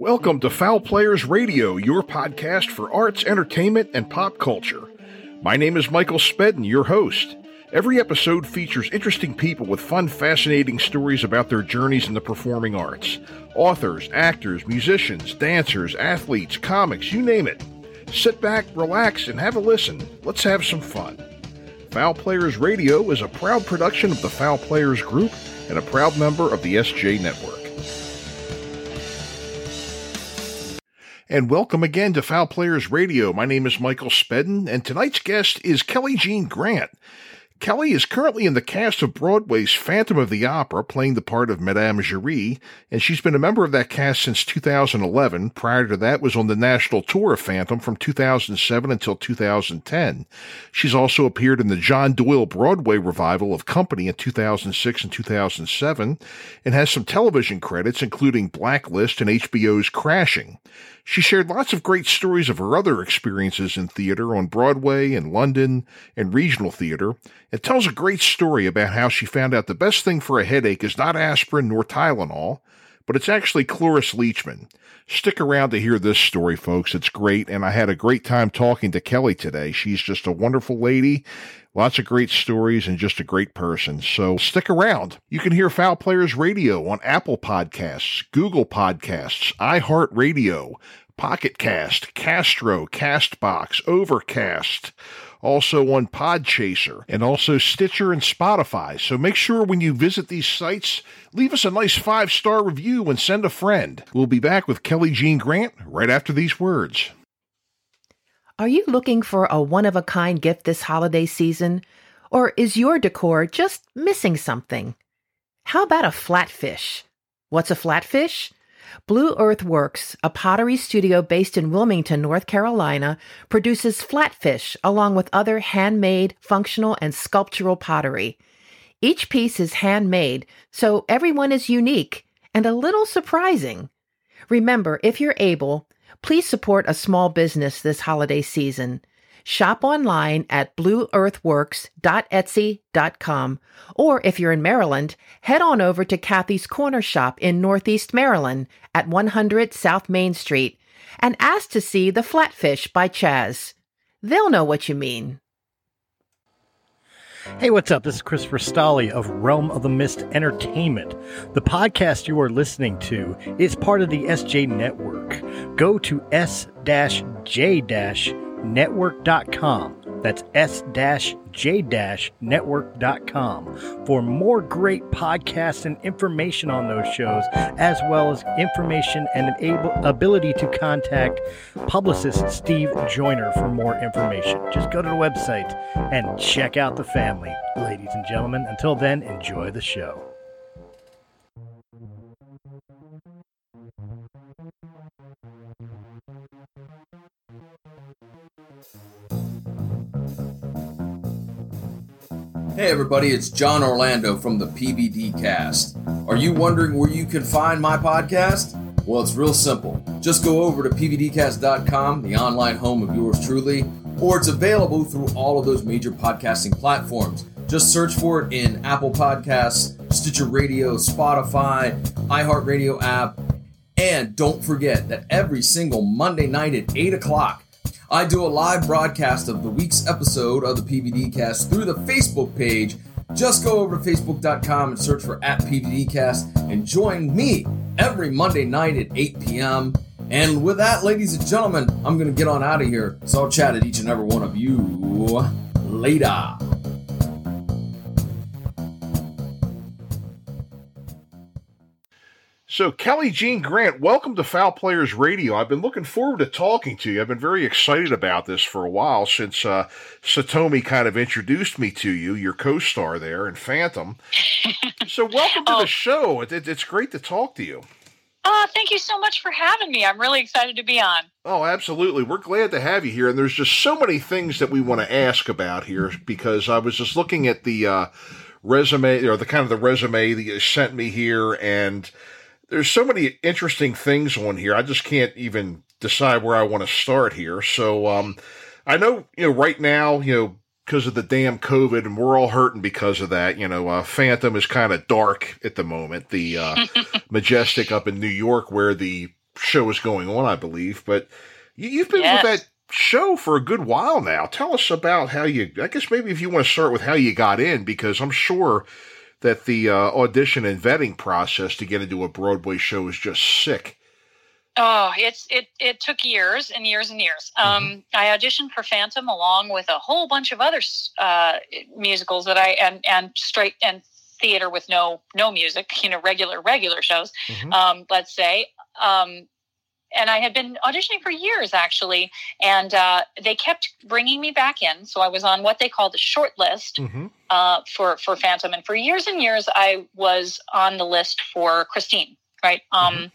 Welcome to Foul Players Radio, your podcast for arts, entertainment, and pop culture. My name is Michael Spedden, your host. Every episode features interesting people with fun, fascinating stories about their journeys in the performing arts. Authors, actors, musicians, dancers, athletes, comics, you name it. Sit back, relax, and have a listen. Let's have some fun. Foul Players Radio is a proud production of the Foul Players Group and a proud member of the SJ Network. And welcome again to Foul Players Radio. My name is Michael Spedden, and tonight's guest is Kelly Jean Grant. Kelly is currently in the cast of Broadway's Phantom of the Opera, playing the part of Madame Giry, and she's been a member of that cast since 2011. Prior to that, was on the national tour of Phantom from 2007 until 2010. She's also appeared in the John Doyle Broadway revival of Company in 2006 and 2007, and has some television credits, including Blacklist and HBO's Crashing. She shared lots of great stories of her other experiences in theater on Broadway and London and regional theater, and tells a great story about how she found out the best thing for a headache is not aspirin nor Tylenol, but it's actually Cloris Leachman. Stick around to hear this story, folks. It's great, and I had a great time talking to Kelly today. She's just a wonderful lady, lots of great stories, and just a great person. So stick around. You can hear Foul Players Radio on Apple Podcasts, Google Podcasts, iHeartRadio, Pocket Cast, Castro, Castbox, Overcast also on Podchaser, and also Stitcher and Spotify. So make sure when you visit these sites, leave us a nice five star review and send a friend. We'll be back with Kelly Jean Grant right after these words. Are you looking for a one of a kind gift this holiday season? Or is your decor just missing something? How about a flatfish? What's a flatfish? Blue Earth Works, a pottery studio based in Wilmington, North Carolina, produces flatfish along with other handmade, functional, and sculptural pottery. Each piece is handmade, so everyone is unique and a little surprising. Remember, if you're able, please support a small business this holiday season. Shop online at blueearthworks.etsy.com. Or if you're in Maryland, head on over to Kathy's Corner Shop in Northeast Maryland at 100 South Main Street and ask to see The Flatfish by Chaz. They'll know what you mean. Hey, what's up? This is Christopher Stolle of Realm of the Mist Entertainment. The podcast you are listening to is part of the SJ Network. Go to s-j- network.com. That's s-j-network.com for more great podcasts and information on those shows, as well as information and an able, ability to contact publicist Steve Joyner for more information. Just go to the website and check out the family. Ladies and gentlemen, until then, enjoy the show. Hey everybody, it's John Orlando from the PVD Cast. Are you wondering where you can find my podcast? Well, it's real simple. Just go over to pvdcast.com, the online home of yours truly, or it's available through all of those major podcasting platforms. Just search for it in Apple Podcasts, Stitcher Radio, Spotify, iHeartRadio app, and don't forget that every single Monday night at 8 o'clock, I do a live broadcast of the week's episode of the PVD Cast through the Facebook page. Just go over to facebook.com and search for at PVDcast and join me every Monday night at 8 p.m. And with that, ladies and gentlemen, I'm going to get on out of here. So I'll chat at each and every one of you later. So, Kelly Jean Grant, welcome to Foul Players Radio. I've been looking forward to talking to you. I've been very excited about this for a while since uh, Satomi kind of introduced me to you, your co star there in Phantom. so, welcome to Oh. the show. It, it- it's great to talk to you. Oh, thank you so much for having me. I'm really excited to be on. Oh, absolutely. We're glad to have you here. And there's just so many things that we want to ask about here because I was just looking at the uh, resume or the kind of the resume that you sent me here. And there's so many interesting things on here. I just can't even decide where I want to start here. So, um, I know, you know, right now, you know, because of the damn COVID, and we're all hurting because of that. You know, uh, Phantom is kind of dark at the moment. The uh, Majestic up in New York, where the show is going on, I believe. But you, have been Yes. with that show for a good while now. Tell us about how you. I guess maybe if you want to start with how you got in, because I'm sure that the uh, audition and vetting process to get into a Broadway show is just sick. Oh, it's it it took years and years and years. Um, I auditioned for Phantom along with a whole bunch of other uh, musicals that I and and straight and theater with no no music, you know, regular regular shows. Mhm. Um, let's say. Um, and I had been auditioning for years actually, and uh, they kept bringing me back in. So I was on what they call the short list Mm-hmm. uh, for for Phantom, and for years and years I was on the list for Christine. Right. Um,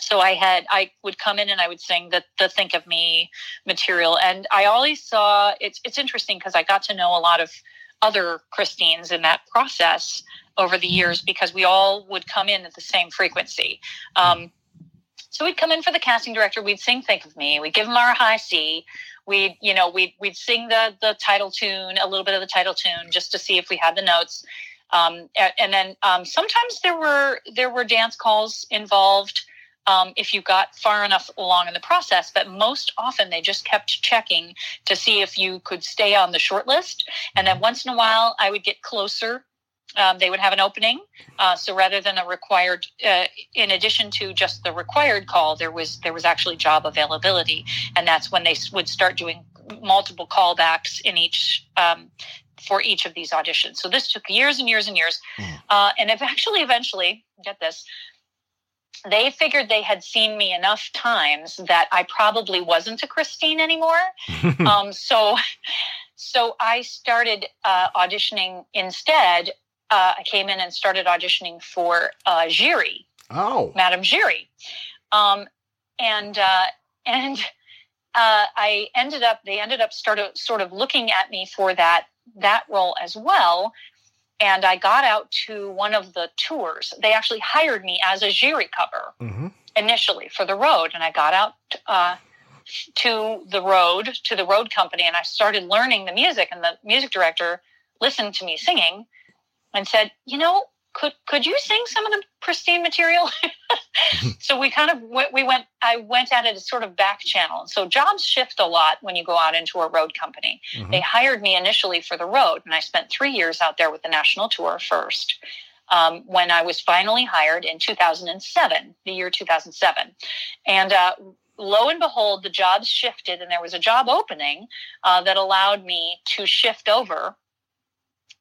So I had I would come in and I would sing the the Think of Me material, and I always saw it's it's interesting because I got to know a lot of other Christines in that process over the years because we all would come in at the same frequency. Um, so we'd come in for the casting director. We'd sing "Think of Me." We'd give him our high C. We'd, you know, we'd we'd sing the the title tune, a little bit of the title tune, just to see if we had the notes. Um, and then um, sometimes there were there were dance calls involved um, if you got far enough along in the process. But most often they just kept checking to see if you could stay on the short list. And then once in a while, I would get closer. Um, they would have an opening. Uh, so rather than a required, uh, in addition to just the required call, there was there was actually job availability, and that's when they would start doing multiple callbacks in each um, for each of these auditions. So this took years and years and years, Mm. uh, and if actually eventually get this, they figured they had seen me enough times that I probably wasn't a Christine anymore. um, so, so I started uh, auditioning instead. Uh, I came in and started auditioning for uh, Giry, oh, Madame Giry, um, and uh, and uh, I ended up. They ended up started sort of looking at me for that that role as well. And I got out to one of the tours. They actually hired me as a Giry cover hmm initially for the road and i got out uh, to the road to the road company and i started learning the music and the music director listened to me singing and said you know could could you sing some of the Christine material so we kind of went, we went i went at it as sort of back channel so jobs shift a lot when you go out into a road company Mhm. they hired me initially for the road, and I spent three years out there with the national tour first. Um, when I was finally hired in 2007, the year 2007, and uh, lo and behold, the jobs shifted, and there was a job opening uh, that allowed me to shift over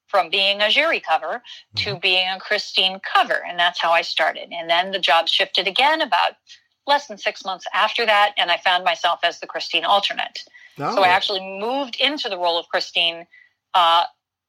from being a Giry cover to being a Christine cover, and that's how I started. And then the job shifted again about less than six months after that, and I found myself as the Christine alternate. Oh. So I actually moved into the role of Christine uh,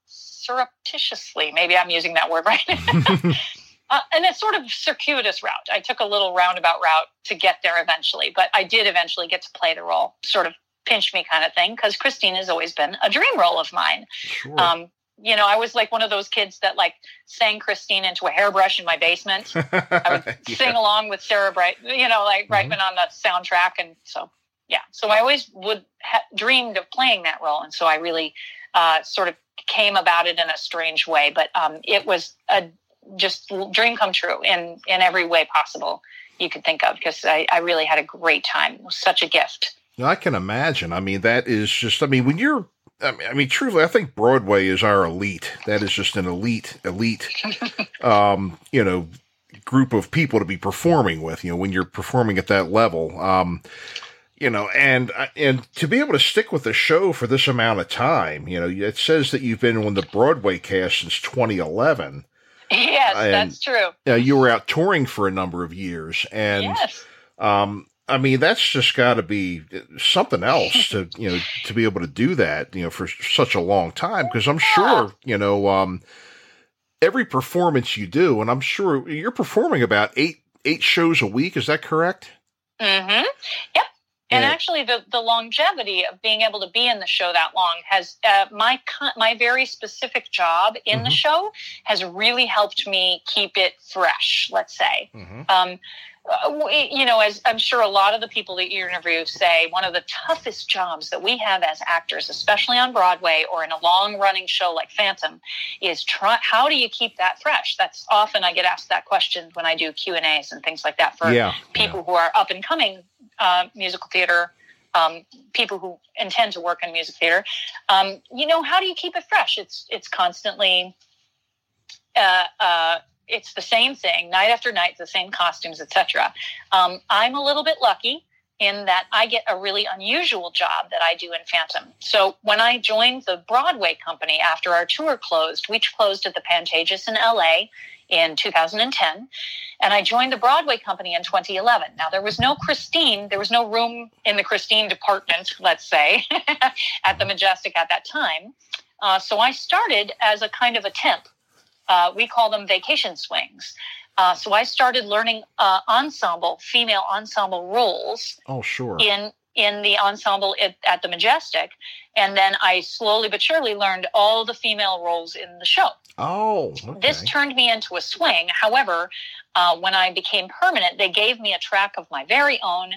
surreptitiously. Maybe I'm using that word right. uh, and it's sort of circuitous route. I took a little roundabout route to get there eventually, but I did eventually get to play the role, sort of pinch me kind of thing, because Christine has always been a dream role of mine. sure. Um, you know, I was like one of those kids that like sang Christine into a hairbrush in my basement. I would Yeah. sing along with Sarah Bright, you know, like Brightman on the soundtrack, and so yeah. So I always would ha- dreamed of playing that role, and so I really uh, sort of came about it in a strange way, but um, it was a just dream come true in in every way possible you could think of because I, I really had a great time. It was such a gift. I can imagine. I mean, that is just. I mean, when you're. I mean, truly, I think Broadway is our elite. That is just an elite, elite, um, you know, group of people to be performing with. You know, when you're performing at that level, um, you know, and and to be able to stick with the show for this amount of time, you know, it says that you've been on the Broadway cast since 2011. yes, And- that's true. Uh, you were out touring for a number of years, and yes. um, I mean, that's just got to be something else to you know to be able to do that you know for such a long time because I'm sure you know um, every performance you do, and I'm sure you're performing about eight eight shows a week. Is that correct? Mm-hmm. Yep. And Yeah. actually, the, the longevity of being able to be in the show that long has uh, my my very specific job in the Mhm. show has really helped me keep it fresh. Let's say Mm-hmm. um, uh, you know, as I'm sure a lot of the people that you interview say, one of the toughest jobs that we have as actors, especially on Broadway or in a long running show like Phantom, is try, how do you keep that fresh? That's often I get asked that question when I do Q and A's and things like that for Yeah, people who are up and coming uh, musical theater. Um, people who intend to work in music theater, um, you know, how do you keep it fresh? It's it's constantly uh, uh, it's the same thing night after night, the same costumes, etc. Um, I'm a little bit lucky in that I get a really unusual job that I do in Phantom. So when I joined the Broadway company after our tour closed, which closed at the Pantages in LA in 2010, and I joined the Broadway company in 2011. Now there was no Christine, there was no room in the Christine department, let's say, at the Majestic at that time. Uh, so I started as a kind of a temp uh, we call them vacation swings. Uh, so I started learning uh, ensemble, female ensemble roles Oh, sure. in in the ensemble at, at the Majestic, and then I slowly but surely learned all the female roles in the show. Oh, okay. This turned me into a swing. However, uh, when I became permanent, they gave me a track of my very own.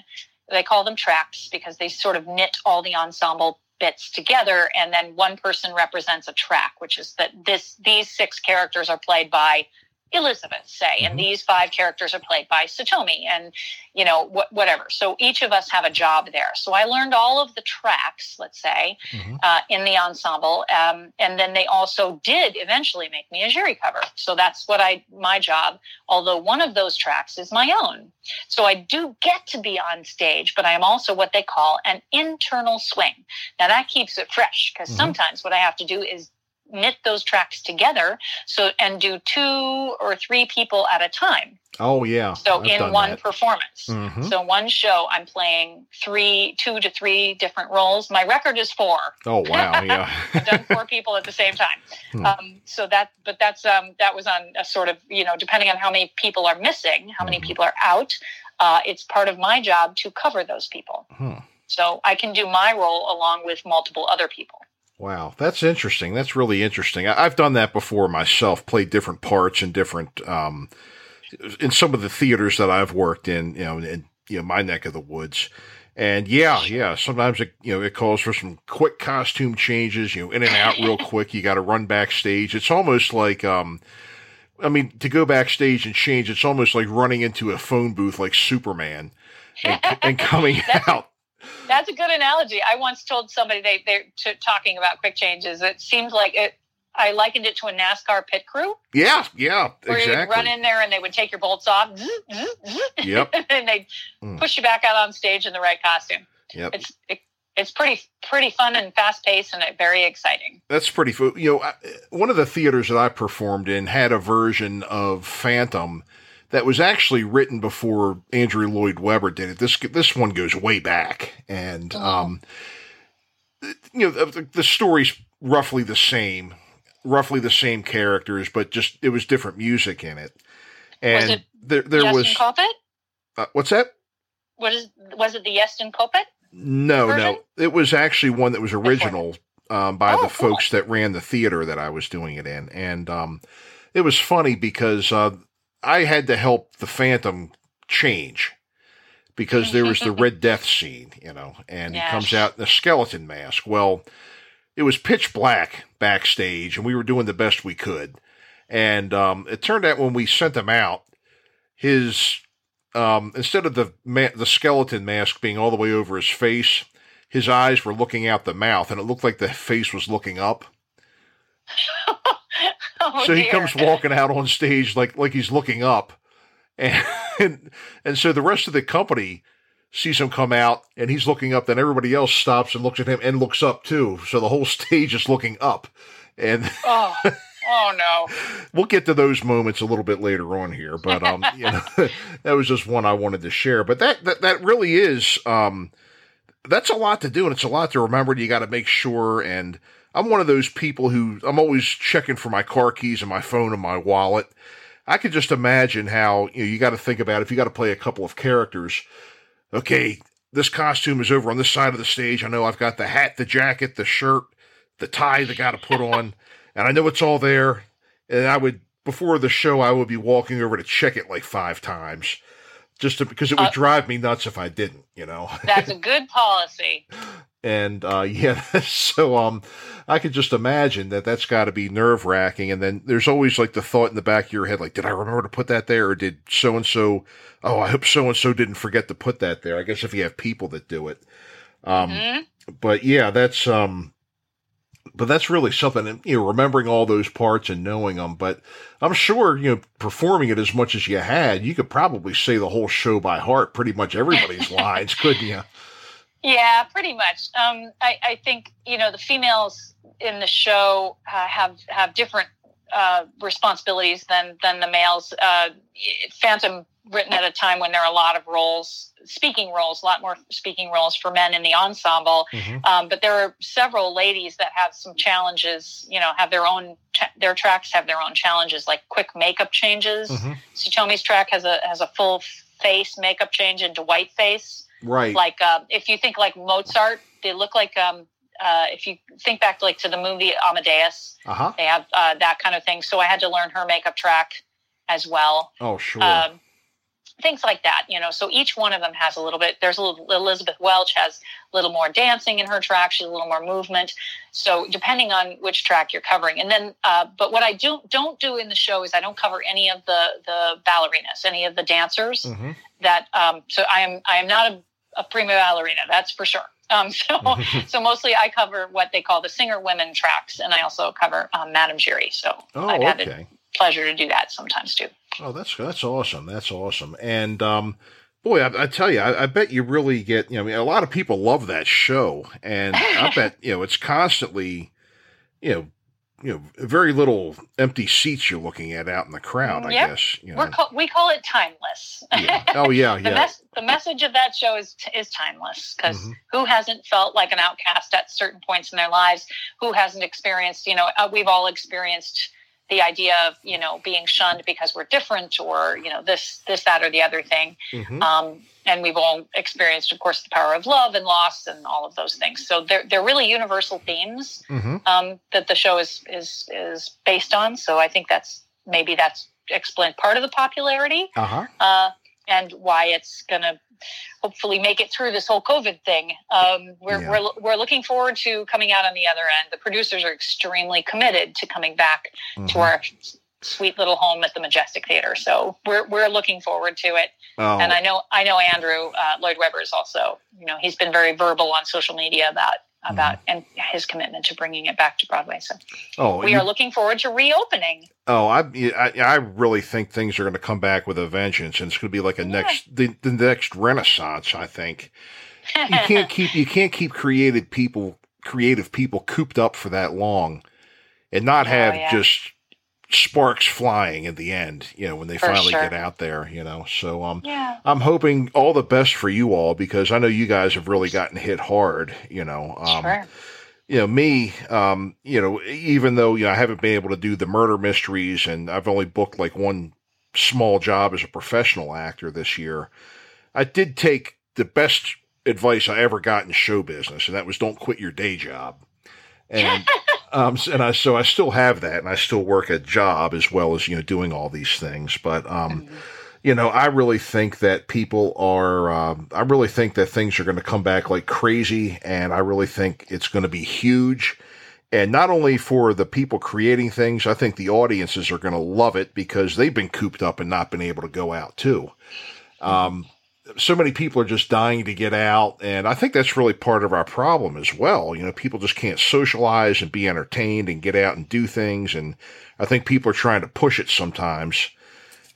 They call them tracks because they sort of knit all the ensemble bits together, and then one person represents a track, which is that this these six characters are played by Elizabeth, say, and Mhm. these five characters are played by Satomi, and you know wh- whatever. So each of us have a job there. So I learned all of the tracks, let's say, Mhm. uh, in the ensemble, um, and then they also did eventually make me a Giry cover. So that's what I my job. Although one of those tracks is my own, so I do get to be on stage, but I am also what they call an internal swing. Now that keeps it fresh because Mhm. sometimes what I have to do is knit those tracks together so and do two or three people at a time Oh, yeah. so I've in one that. performance Mhm. so one show i'm playing three two to three different roles my record is four Oh, wow. Yeah. I've done four people at the same time. Hmm. Um, so that, but that's um, that was on a sort of you know depending on how many people are missing, how many Mhm. people are out. Uh, it's part of my job to cover those people. Hmm. So I can do my role along with multiple other people. Wow, that's interesting. That's really interesting. I, I've done that before myself. Played different parts in different um, in some of the theaters that I've worked in. You know, in you know my neck of the woods. And yeah, yeah. Sometimes it you know it calls for some quick costume changes. You know, in and out real quick. You got to run backstage. It's almost like um, I mean, to go backstage and change. It's almost like running into a phone booth like Superman, and, and coming out. That's a good analogy. I once told somebody they they're t- talking about quick changes. It seemed like it. I likened it to a NASCAR pit crew Yeah, yeah, where you would exactly. run in there and they would take your bolts off, zzz, zzz, zzz, Yep. and they'd Mm. push you back out on stage in the right costume. Yep. It's it, it's pretty pretty fun and fast paced and very exciting. That's pretty. Fu- you know, I, one of the theaters that I performed in had a version of Phantom that was actually written before Andrew Lloyd Webber did it. This this one goes way back, and Oh. um, you know, the, the story's roughly the same, roughly the same characters, but just it was different music in it. And it there there Yeston was Kopit? uh, what's that? What is was it the Yeston Kopit? No, version? no. It was actually one that was original um, by Oh, the cool. folks that ran the theater that I was doing it in. And um, it was funny because uh, I had to help the Phantom change because there was the Red Death scene, you know, and he comes out in a skeleton mask. Well, it was pitch black backstage, and we were doing the best we could. And um, it turned out when we sent him out, his um, instead of the ma- the skeleton mask being all the way over his face, his eyes were looking out the mouth, and it looked like the face was looking up. Oh, so he dear. comes walking out on stage like like he's looking up, and, and and so the rest of the company sees him come out, and he's looking up. Then everybody else stops and looks at him and looks up too. So the whole stage is looking up, and Oh, oh no. we'll get to those moments a little bit later on here, but um, you know, that was just one I wanted to share. But that that that really is um, that's a lot to do, and it's a lot to remember. You got to make sure. And I'm one of those people who I'm always checking for my car keys and my phone and my wallet. I could just imagine how you know you got to think about if you got to play a couple of characters. Okay, this costume is over on this side of the stage. I know I've got the hat, the jacket, the shirt, the tie that got to put on, and I know it's all there. And I would before the show, I would be walking over to check it like five times. just to, because it would Uh, drive me nuts if I didn't, you know. That's a good policy. and uh, yeah, so um, I could just imagine that that's got to be nerve wracking. And then there's always like the thought in the back of your head, like, did I remember to put that there, or did so and so? Oh, I hope so and so didn't forget to put that there. I guess if you have people that do it, um, Mhm. but yeah, that's um, but that's really something. and, You know, remembering all those parts and knowing them. But I'm sure you know, performing it as much as you had, you could probably say the whole show by heart, pretty much everybody's lines, couldn't you? Yeah, pretty much. Um, I, I think you know the females in the show uh, have have different uh, responsibilities than than the males. Uh, Phantom written at a time when there are a lot of roles, speaking roles, a lot more speaking roles for men in the ensemble. Mhm. Um, but there are several ladies that have some challenges. You know, have their own their tracks have their own challenges, like quick makeup changes. Mhm. Satomi's track has a has a full face makeup change into white face Right. like uh, if you think like Mozart, they look like um, uh, if you think back like to the movie Amadeus, Uh huh. they have uh, that kind of thing. So I had to learn her makeup track as well. Oh, sure. Um, things like that, you know. So each one of them has a little bit. There's a little Elizabeth Welch has a little more dancing in her track. She's a little more movement. So depending on which track you're covering, and then, uh, but what I do don't do in the show is I don't cover any of the the ballerinas, any of the dancers hmm that um, so I am I am not a, a prima ballerina, that's for sure. Um, so so mostly I cover what they call the singer women tracks, and I also cover um, Madame Giry. So Oh, I've had the pleasure to do that sometimes too. Oh, that's that's awesome. That's awesome. And um, boy, I, I tell you, I, I bet you really get. You know, I mean, a lot of people love that show, and I bet you know it's constantly, you know, you know, very little empty seats you're looking at out in the crowd. I Yep. guess. You know. We're call, we call it timeless. yeah. Oh yeah, the, yeah. mes- the message of that show is is timeless because Mhm. who hasn't felt like an outcast at certain points in their lives? Who hasn't experienced? You know, uh, we've all experienced the idea of you know being shunned because we're different, or you know this this that or the other thing. Mhm. Um, and we've all experienced, of course, the power of love and loss and all of those things. So they're they're really universal themes Mhm. um, that the show is is is based on. So I think that's maybe that's explained part of the popularity Uh huh. uh, and why it's going to hopefully make it through this whole COVID thing. Um, we're, Yeah. we're, we're looking forward to coming out on the other end. The producers are extremely committed to coming back to Mhm. our sweet little home at the Majestic Theater. So we're, we're looking forward to it. Oh, And I know, I know Andrew uh, Lloyd Webber is also, you know, he's been very verbal on social media about, about, and his commitment to bringing it back to Broadway. So oh, we you- are looking forward to reopening. Oh, I, I I really think things are going to come back with a vengeance, and it's going to be like a Yeah. next the, the next renaissance. I think you can't keep you can't keep creative people creative people cooped up for that long, and not Oh, have yeah. just sparks flying at the end. You know when they For finally sure. get out there. You know, so um, yeah. I'm hoping all the best for you all because I know you guys have really gotten hit hard. You know, um, sure. you know me um you know even though you know i haven't been able to do the murder mysteries and i've only booked like one small job as a professional actor this year i did take the best advice i ever got in show business and that was don't quit your day job and um and i so i still have that and i still work a job as well as you know doing all these things but um you know, I really think that people are, um, I really think that things are going to come back like crazy. And I really think it's going to be huge. And not only for the people creating things, I think the audiences are going to love it because they've been cooped up and not been able to go out too. Um, so many people are just dying to get out. And I think that's really part of our problem as well. You know, people just can't socialize and be entertained and get out and do things. And I think people are trying to push it sometimes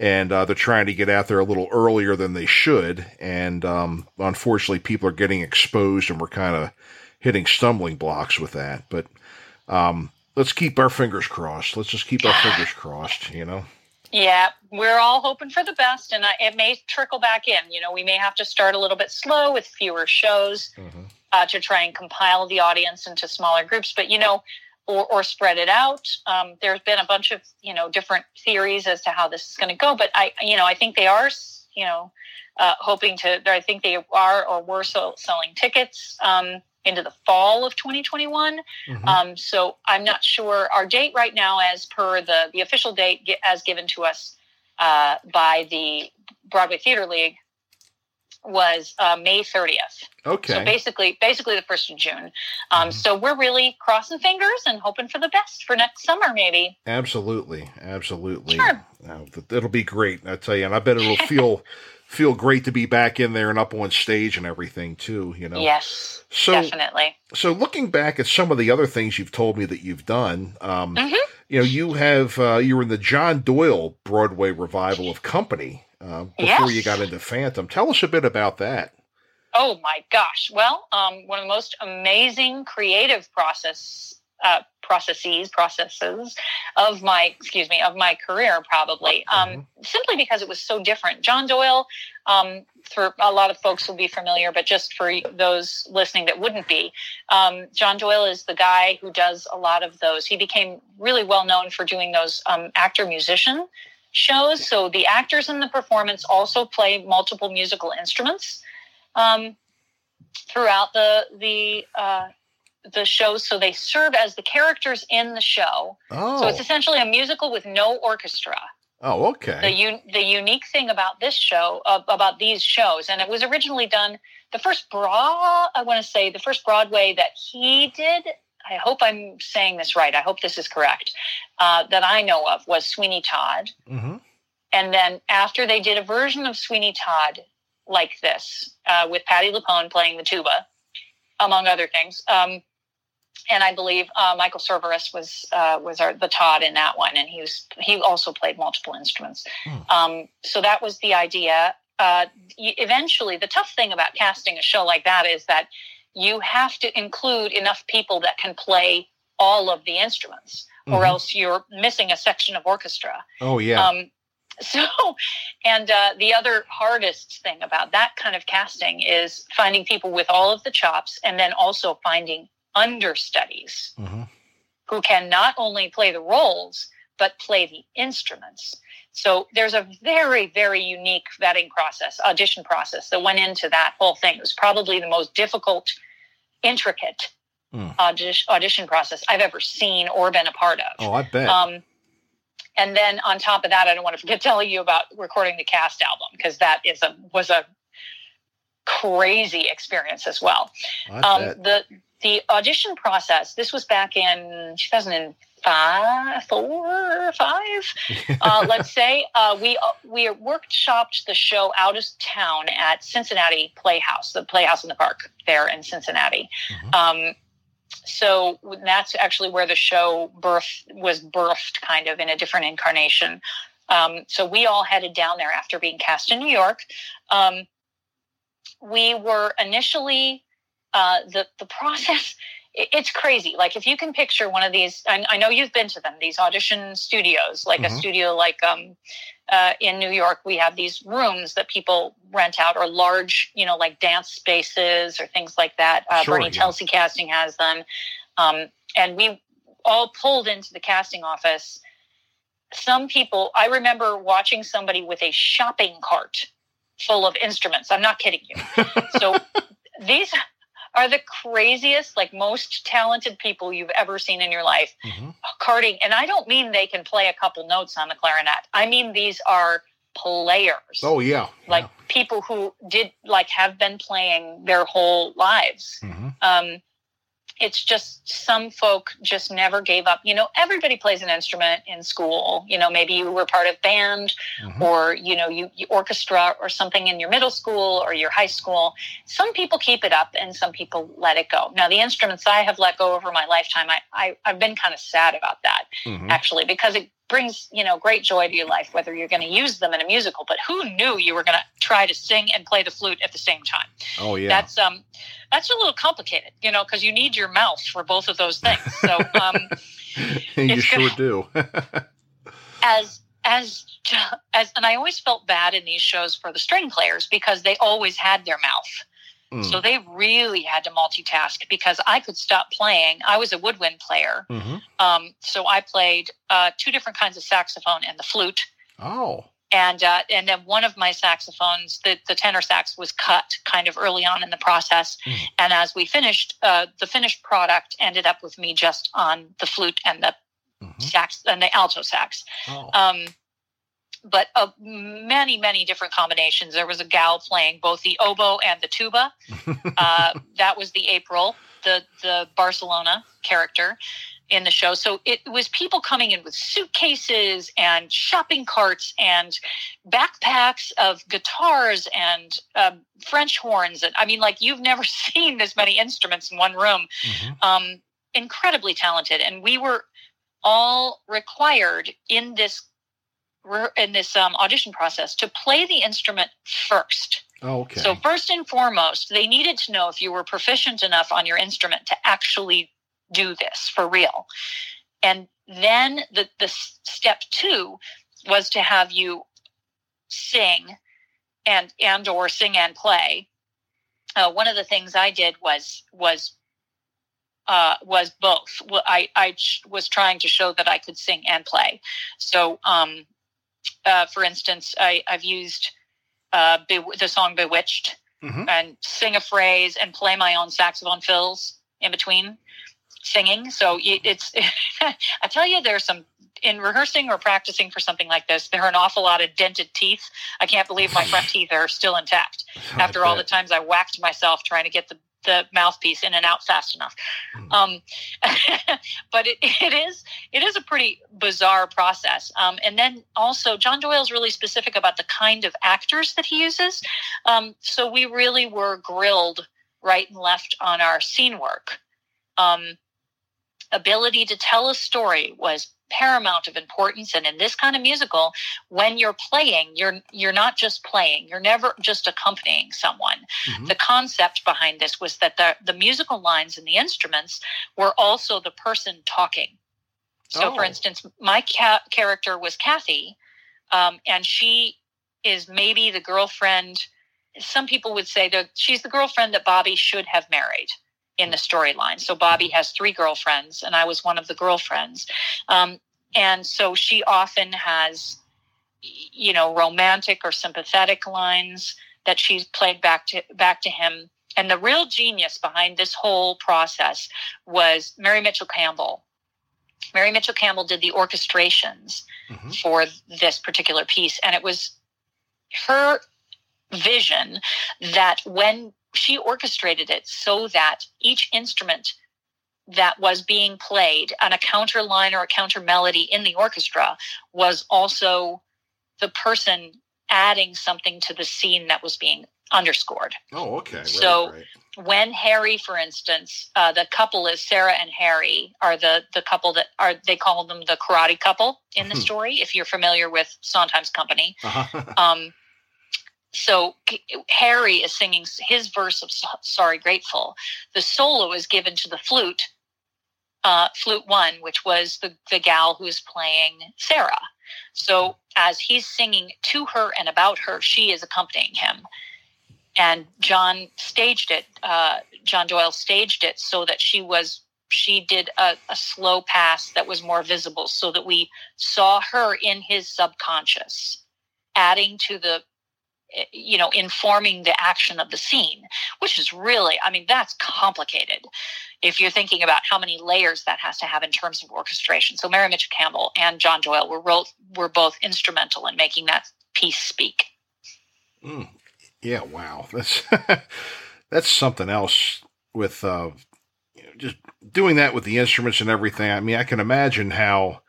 and uh, they're trying to get out there a little earlier than they should. And um, unfortunately, people are getting exposed, and we're kind of hitting stumbling blocks with that. But um, let's keep our fingers crossed. Let's just keep our fingers crossed. You know. Yeah, we're all hoping for the best, and uh, it may trickle back in. You know, we may have to start a little bit slow with fewer shows uh, to try and compile the audience into smaller groups. But you know, or, or spread it out. Um, there's been a bunch of you know different theories as to how this is going to go, but I you know I think they are you know uh, hoping to. I think they are or were so, selling tickets um, into the fall of 2021. Mhm. Um, so I'm not sure our date right now, as per the the official date as given to us uh, by the Broadway Theater League, was uh, May 30th. Okay. So basically, basically the first of June. Um, Mhm. So we're really crossing fingers and hoping for the best for next summer, maybe. Absolutely, absolutely. Sure. Uh, it'll be great, I tell you, and I bet it'll feel feel great to be back in there and up on stage and everything too. You know. Yes, So, definitely. so looking back at some of the other things you've told me that you've done, um, Mhm. you know, you have uh, you were in the John Doyle Broadway revival of Company uh, before you got into Phantom. Tell us a bit about that. Oh my gosh! Well, um, one of the most amazing creative process uh, processes processes of my excuse me of my career probably um, simply because it was so different. John Doyle, um, for a lot of folks will be familiar, but just for those listening that wouldn't be, um, John Doyle is the guy who does a lot of those. He became really well known for doing those um, actor musician shows. So the actors in the performance also play multiple musical instruments um, throughout the the uh, the shows. So they serve as the characters in the show. Oh, So it's essentially a musical with no orchestra. oh, okay. The un- the unique thing about this show, uh, about these shows, and it was originally done. The first broad, I want to say, the first Broadway that he did. I hope I'm saying this right. I hope this is correct. Uh, that I know of was Sweeney Todd. hmm And then after they did a version of Sweeney Todd like this, uh, with Patti LuPone playing the tuba, among other things. Um, and I believe uh, Michael Cerveris was uh, was our, the Todd in that one, and he was he also played multiple instruments. Hmm. Um, so that was the idea. Uh, eventually, the tough thing about casting a show like that is that you have to include enough people that can play all of the instruments, or Mhm. else you're missing a section of orchestra. Oh, yeah. Um, so, and uh, the other hardest thing about that kind of casting is finding people with all of the chops and then also finding understudies hmm who can not only play the roles, but play the instruments. So there's a very, very unique vetting process, audition process that went into that whole thing. It was probably the most difficult, intricate audition, audition process I've ever seen or been a part of. Oh, I bet. Um, and then on top of that, I don't want to forget telling you about recording the cast album because that is a was a crazy experience as well. Um, the the audition process. This was back in 2005, four, five. Uh, let's say uh, we uh, we workshopped the show out of town at Cincinnati Playhouse, the Playhouse in the Park there in Cincinnati. Mhm. Um, so that's actually where the show birth was birthed, kind of in a different incarnation. Um, so we all headed down there after being cast in New York. Um, we were initially uh, the the process. It- It's crazy. Like if you can picture one of these, I, I know you've been to them. These audition studios, like a Mhm. studio like um, uh, in New York, we have these rooms that people rent out, or large, you know, like dance spaces or things like that. Uh, Sure, Bernie yeah. Telsey Casting has them, um, and we all pulled into the casting office. Some people, I remember watching somebody with a shopping cart full of instruments. I'm not kidding you. So these are the craziest, like most talented people you've ever seen in your life Mhm. carting. And I don't mean they can play a couple notes on the clarinet. I mean these are players, Oh, yeah. like people who did like have been playing their whole lives. yeah. Mhm. Um, it's just some folk just never gave up. You know, everybody plays an instrument in school. You know, maybe you were part of band Mhm. or you know you, you orchestra or something in your middle school or your high school some people keep it up and some people let it go now the instruments i have let go over my lifetime i, I i've been kind of sad about that Mhm. actually because it brings you know great joy to your life whether you're going to use them in a musical but who knew you were going to try to sing and play the flute at the same time Oh, yeah. that's um that's a little complicated you know because you need your mouth for both of those things so um you sure gonna- do. as as as and I always felt bad in these shows for the string players because they always had their mouth. Mm. So they really had to multitask because I could stop playing. I was a woodwind player. Mhm. Um, so I played uh, two different kinds of saxophone and the flute. Oh. And uh, and then one of my saxophones, the, the tenor sax, was cut kind of early on in the process. Mm. And as we finished, uh, the finished product ended up with me just on the flute and the Mhm. sax and the alto sax. Oh. Um, but of many, many different combinations. There was a gal playing both the oboe and the tuba. uh, that was the April, the the Barcelona character in the show. So it was people coming in with suitcases and shopping carts and backpacks of guitars and um, French horns. And I mean, like you've never seen this many instruments in one room. Mm-hmm. Um, incredibly talented, and we were all required in this in this um, audition process to play the instrument first. Oh, okay. So first and foremost, they needed to know if you were proficient enough on your instrument to actually do this for real. And then the, the step two was to have you sing and and or sing and play. Uh, one of the things I did was was uh, was both. I I was trying to show that I could sing and play. So, um, uh, for instance, I, I've used uh, Be- the song "Bewitched" mm-hmm. and sing a phrase and play my own saxophone fills in between singing. So it's, I tell you, there's some in rehearsing or practicing for something like this, there are an awful lot of dented teeth. I can't believe my front teeth are still intact after all the times I whacked myself trying to get the, the mouthpiece in and out fast enough. Mm. Um, but it, it is it is a pretty bizarre process. Um, and then also, John Doyle is really specific about the kind of actors that he uses. Um, so we really were grilled right and left on our scene work. Um, ability to tell a story was paramount of importance and in this kind of musical when you're playing you're you're not just playing you're never just accompanying someone mm-hmm. the concept behind this was that the the musical lines and the instruments were also the person talking so oh. for instance my ca- character was kathy um, and she is maybe the girlfriend some people would say that she's the girlfriend that bobby should have married in the storyline. So Bobby has three girlfriends, and I was one of the girlfriends. Um, and so she often has, you know, romantic or sympathetic lines that she's played back to back to him. And the real genius behind this whole process was Mary Mitchell Campbell. Mary Mitchell Campbell did the orchestrations mm-hmm. for this particular piece, and it was her vision that when she orchestrated it so that each instrument that was being played on a counter line or a counter melody in the orchestra was also the person adding something to the scene that was being underscored. Oh, okay. Right, so right. when Harry, for instance, uh, the couple is Sarah and Harry are the the couple that are they call them the karate couple in the hmm. story. If you're familiar with Sondheim's Company, uh-huh. um, so Harry is singing his verse of Sorry Grateful. The solo is given to the flute, uh, flute one, which was the, the gal who's playing Sarah. So as he's singing to her and about her, she is accompanying him. And John staged it, uh, John Doyle staged it so that she was she did a, a, slow pass that was more visible so that we saw her in his subconscious adding to the you know informing the action of the scene which is really i mean that's complicated if you're thinking about how many layers that has to have in terms of orchestration so mary mitchell campbell and john doyle were both were both instrumental in making that piece speak mm. yeah wow that's that's something else with uh you know, just doing that with the instruments and everything i mean i can imagine how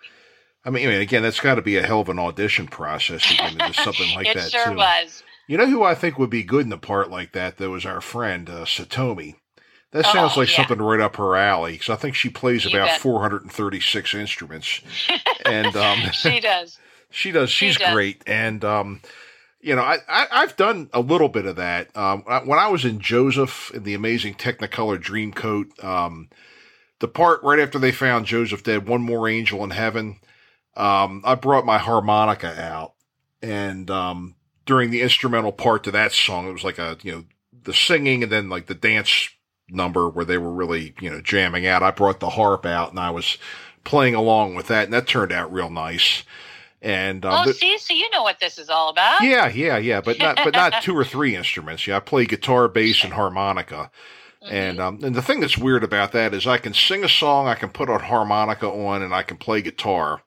I mean, I mean, again, that's got to be a hell of an audition process to get into something like it that. It sure too. was. You know who I think would be good in the part like that, though, is our friend uh, Satomi. That sounds oh, like yeah. something right up her alley because I think she plays you about bet. 436 instruments. and um, she does. she does. She's she does. great. And, um, you know, I, I, have done a little bit of that. Um, when I was in Joseph in the amazing Technicolor Dreamcoat, um, the part right after they found Joseph dead, One More Angel in Heaven, um, I brought my harmonica out and um, during the instrumental part to that song. It was like a, you know, the singing and then like the dance number where they were really, you know, jamming out. I brought the harp out and I was playing along with that and that turned out real nice. And um, oh, see, so you know what this is all about. Yeah, yeah, yeah, but not, but not two or three instruments. Yeah, I play guitar, bass, and harmonica. Mm-hmm. And um, and the thing that's weird about that is I can sing a song, I can put a harmonica on, and I can play guitar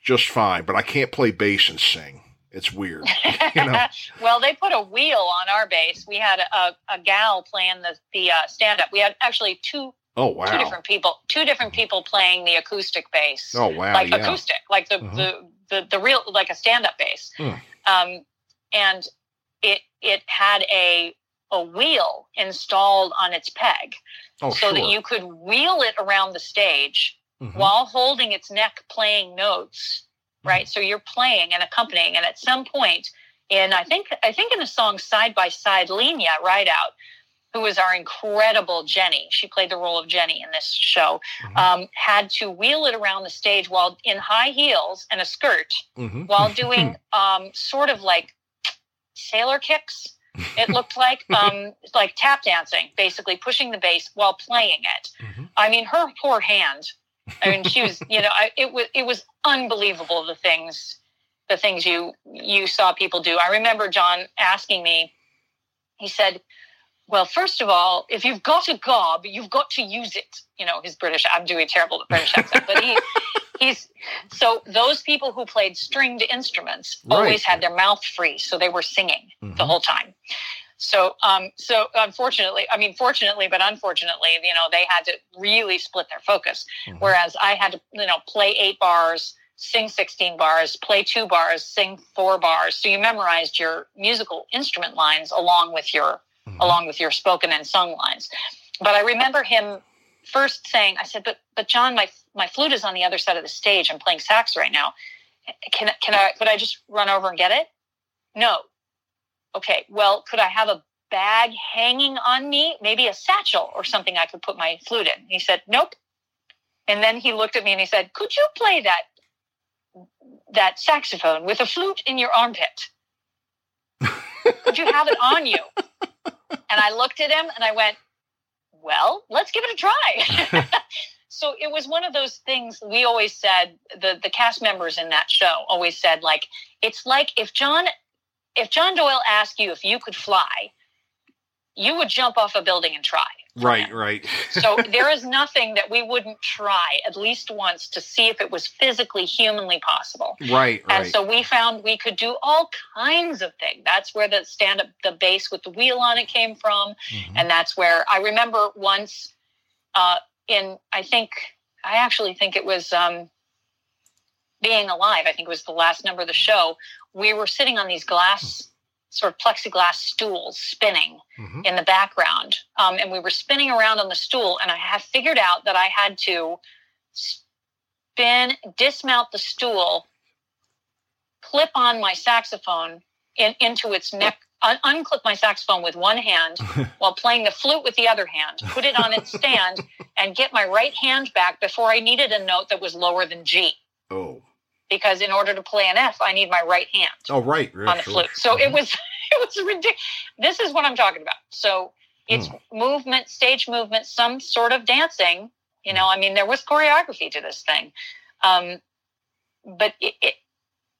just fine, but I can't play bass and sing. It's weird. you know? well, they put a wheel on our bass. We had a, a gal playing the the uh, stand up. We had actually two Oh wow. two different people two different people playing the acoustic bass. Oh wow. like yeah. acoustic, like the, Uh-huh. the the the real like a stand up bass. Hmm. Um, and it it had a a wheel installed on its peg oh, so sure. that you could wheel it around the stage Mhm. while holding its neck playing notes right so you're playing and accompanying and at some point in i think i think in the song side by side Leenya Rideout, who was our incredible jenny she played the role of jenny in this show Mhm. um, had to wheel it around the stage while in high heels and a skirt Mhm. while doing um, sort of like sailor kicks it looked like um, like tap dancing basically pushing the bass while playing it Mhm. I mean, her poor hand. I mean, she was, you know, I, it was it was unbelievable the things the things you you saw people do. I remember John asking me. He said, "Well, first of all, if you've got a gob, you've got to use it." You know, his British. I'm doing terrible at British accent, but he he's so those people who played stringed instruments Right. always had their mouth free, so they were singing the Mhm. whole time. So, um, so unfortunately, I mean, fortunately, but unfortunately, you know, they had to really split their focus. Mhm. Whereas I had to, you know, play eight bars, sing 16 bars, play two bars, sing four bars. So you memorized your musical instrument lines along with your, Mhm. along with your spoken and sung lines. But I remember him first saying, I said, but, but John, my, my flute is on the other side of the stage. I'm playing sax right now. Can, can I, could I just run over and get it? No. Okay. Well, could I have a bag hanging on me? Maybe a satchel or something I could put my flute in. He said, nope. And then he looked at me and he said, could you play that, that saxophone with a flute in your armpit? could you have it on you? And I looked at him and I went, well, let's give it a try. so it was one of those things we always said, the, the cast members in that show always said, like, it's like if John, if John Doyle asked you if you could fly, you would jump off a building and try. Right, right. So there is nothing that we wouldn't try at least once to see if it was physically, humanly possible. right, And right. so we found we could do all kinds of things. That's where the stand up, the bass with the wheel on it came from. Mhm. And that's where I remember once uh, in, I think, I actually think it was um, Being Alive, I think it was the last number of the show. We were sitting on these glass, sort of plexiglass stools spinning Mhm. in the background. Um, and we were spinning around on the stool, and I have figured out that I had to spin, dismount the stool, clip on my saxophone in, into its neck, un- unclip my saxophone with one hand while playing the flute with the other hand, put it on its stand, and get my right hand back before I needed a note that was lower than G. Oh. Because in order to play an F, I need my right hand Oh, right. right on the sure. flute. So it Mhm. was it was ridiculous. This is what I'm talking about. So it's Hmm. movement, stage movement, some sort of dancing. You know, I mean, there was choreography to this thing, um, but it, it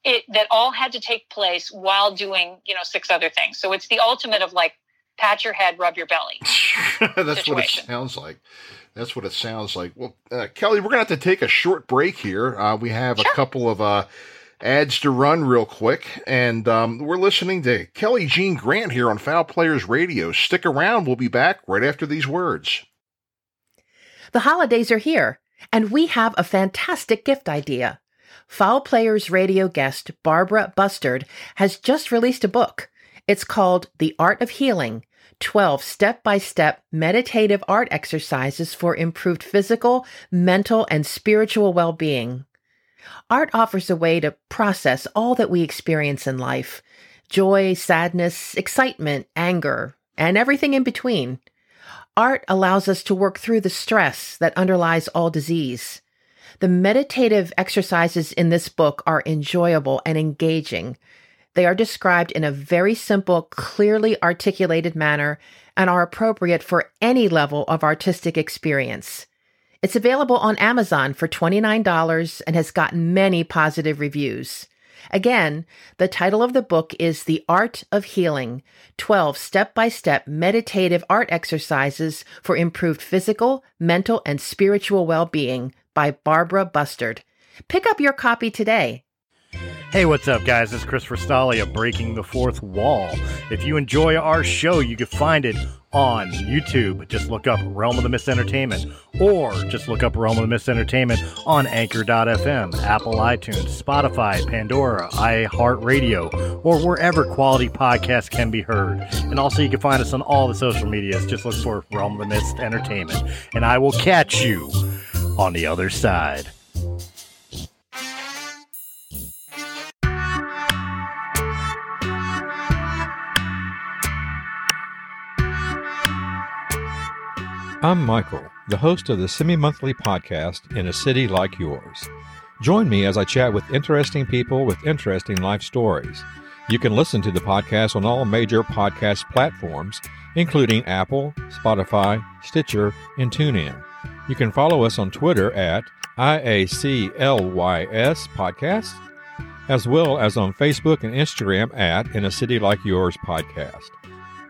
it that all had to take place while doing you know six other things. So it's the ultimate of like pat your head, rub your belly. That's what it sounds like. That's what it sounds like. Well, uh, Kelly, we're going to have to take a short break here. Uh, we have a couple of uh, ads to run real quick, and um, we're listening to Kelly Jean Grant here on Foul Players Radio. Stick around. We'll be back right after these words. The holidays are here, and we have a fantastic gift idea. Foul Players radio guest Barbara Bustard has just released a book. It's called The Art of Healing 12 Step by Step Meditative Art Exercises for Improved Physical, Mental, and Spiritual Well Being. Art offers a way to process all that we experience in life joy, sadness, excitement, anger, and everything in between. Art allows us to work through the stress that underlies all disease. The meditative exercises in this book are enjoyable and engaging. They are described in a very simple, clearly articulated manner and are appropriate for any level of artistic experience. It's available on Amazon for $29 and has gotten many positive reviews. Again, the title of the book is The Art of Healing 12 Step by Step Meditative Art Exercises for Improved Physical, Mental, and Spiritual Well Being by Barbara Bustard. Pick up your copy today. Hey, what's up, guys? Is Chris Verstalia Breaking the Fourth Wall. If you enjoy our show, you can find it on YouTube. Just look up Realm of the Mist Entertainment, or just look up Realm of the Mist Entertainment on Anchor.fm, Apple iTunes, Spotify, Pandora, iHeartRadio, or wherever quality podcasts can be heard. And also, you can find us on all the social medias. Just look for Realm of the Mist Entertainment. And I will catch you on the other side. I'm Michael, the host of the semi monthly podcast In a City Like Yours. Join me as I chat with interesting people with interesting life stories. You can listen to the podcast on all major podcast platforms, including Apple, Spotify, Stitcher, and TuneIn. You can follow us on Twitter at IACLYS Podcast, as well as on Facebook and Instagram at In a City Like Yours Podcast.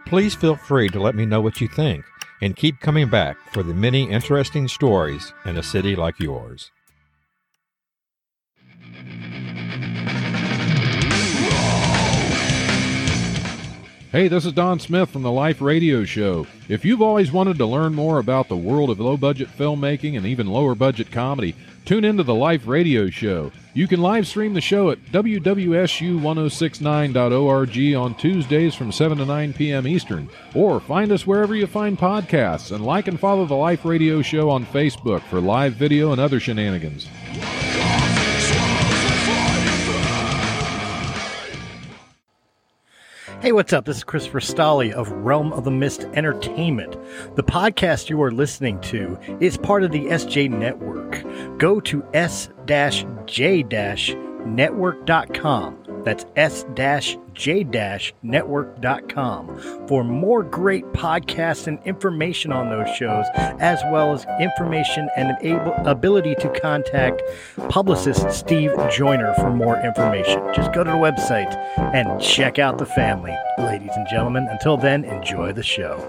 Please feel free to let me know what you think and keep coming back for the many interesting stories in a city like yours. Hey, this is Don Smith from the Life Radio Show. If you've always wanted to learn more about the world of low budget filmmaking and even lower budget comedy, tune into the Life Radio Show. You can live stream the show at wwsu1069.org on Tuesdays from 7 to 9 p.m. Eastern, or find us wherever you find podcasts and like and follow the Life Radio Show on Facebook for live video and other shenanigans. Hey, what's up? This is Christopher Stolly of Realm of the Mist Entertainment. The podcast you are listening to is part of the SJ Network. Go to s-j-network.com. That's s-j-network.com for more great podcasts and information on those shows, as well as information and able, ability to contact publicist Steve Joyner for more information. Just go to the website and check out the family, ladies and gentlemen. Until then, enjoy the show.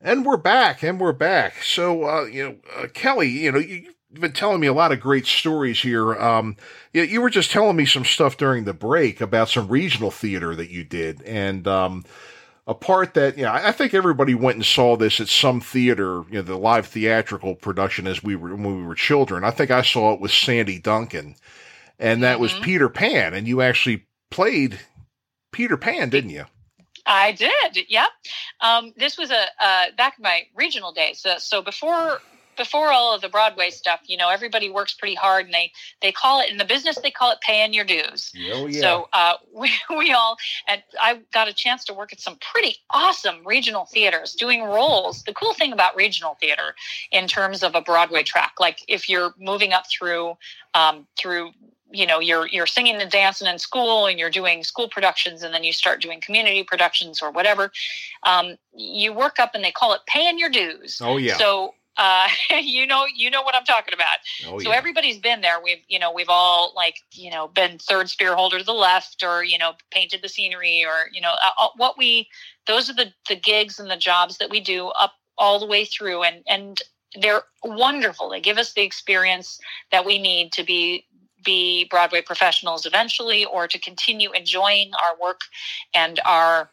And we're back, and we're back. So, uh, you know, uh, Kelly, you know, you, been telling me a lot of great stories here. Um, you, you, were just telling me some stuff during the break about some regional theater that you did, and um, a part that you know, I think everybody went and saw this at some theater, you know, the live theatrical production as we were when we were children. I think I saw it with Sandy Duncan, and that mm-hmm. was Peter Pan, and you actually played Peter Pan, didn't you? I did. Yep. Um, this was a uh, back in my regional days. Uh, so before before all of the Broadway stuff, you know, everybody works pretty hard, and they they call it in the business they call it paying your dues. Oh yeah. So uh, we we all and I got a chance to work at some pretty awesome regional theaters doing roles. The cool thing about regional theater, in terms of a Broadway track, like if you're moving up through um, through you know you're you're singing and dancing in school and you're doing school productions and then you start doing community productions or whatever um, you work up and they call it paying your dues oh yeah so uh, you know, you know what I'm talking about. Oh, so yeah. everybody's been there. We've, you know, we've all like, you know, been third spear holder to the left, or you know, painted the scenery, or you know, uh, uh, what we. Those are the the gigs and the jobs that we do up all the way through, and and they're wonderful. They give us the experience that we need to be be Broadway professionals eventually, or to continue enjoying our work and our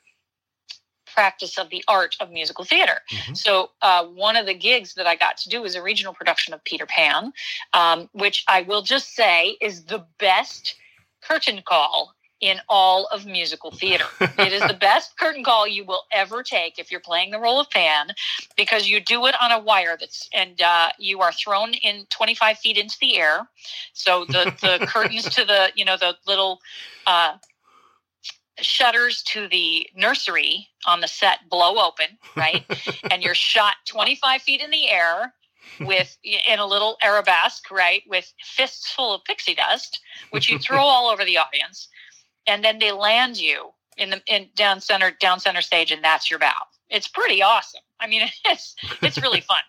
practice of the art of musical theater. Mm-hmm. So, uh, one of the gigs that I got to do was a regional production of Peter Pan, um, which I will just say is the best curtain call in all of musical theater. it is the best curtain call you will ever take if you're playing the role of Pan, because you do it on a wire that's and uh, you are thrown in 25 feet into the air. So the the curtains to the you know the little uh, shutters to the nursery on the set blow open, right? and you're shot 25 feet in the air with in a little arabesque, right, with fists full of pixie dust, which you throw all over the audience, and then they land you in the in down center down center stage, and that's your bow. It's pretty awesome. I mean, it's it's really fun.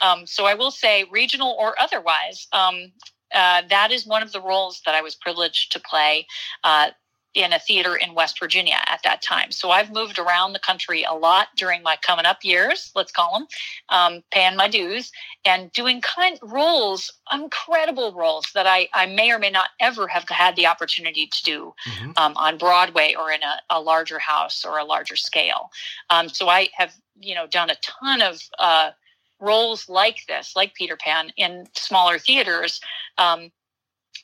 Um, so I will say, regional or otherwise, um, uh, that is one of the roles that I was privileged to play. Uh, in a theater in West Virginia at that time. So I've moved around the country a lot during my coming up years, let's call them, um, paying my dues and doing kind roles, incredible roles that I, I may or may not ever have had the opportunity to do mm-hmm. um, on Broadway or in a, a, larger house or a larger scale. Um, so I have, you know, done a ton of uh, roles like this, like Peter Pan, in smaller theaters.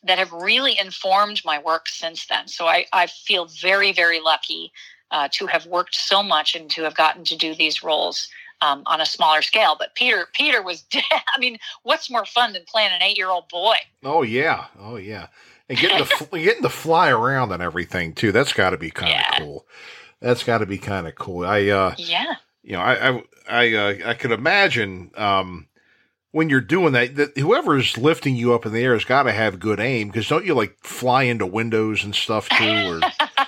That have really informed my work since then. So I, I feel very, very lucky uh, to have worked so much and to have gotten to do these roles um, on a smaller scale. But Peter, Peter was, I mean, what's more fun than playing an eight-year-old boy? Oh yeah, oh yeah, and getting to getting to fly around and everything too. That's got to be kind of yeah. cool. That's got to be kind of cool. I uh, yeah, you know, I I I, uh, I could imagine um, when you're doing that, that whoever's lifting you up in the air has got to have good aim because don't you like fly into windows and stuff too? Or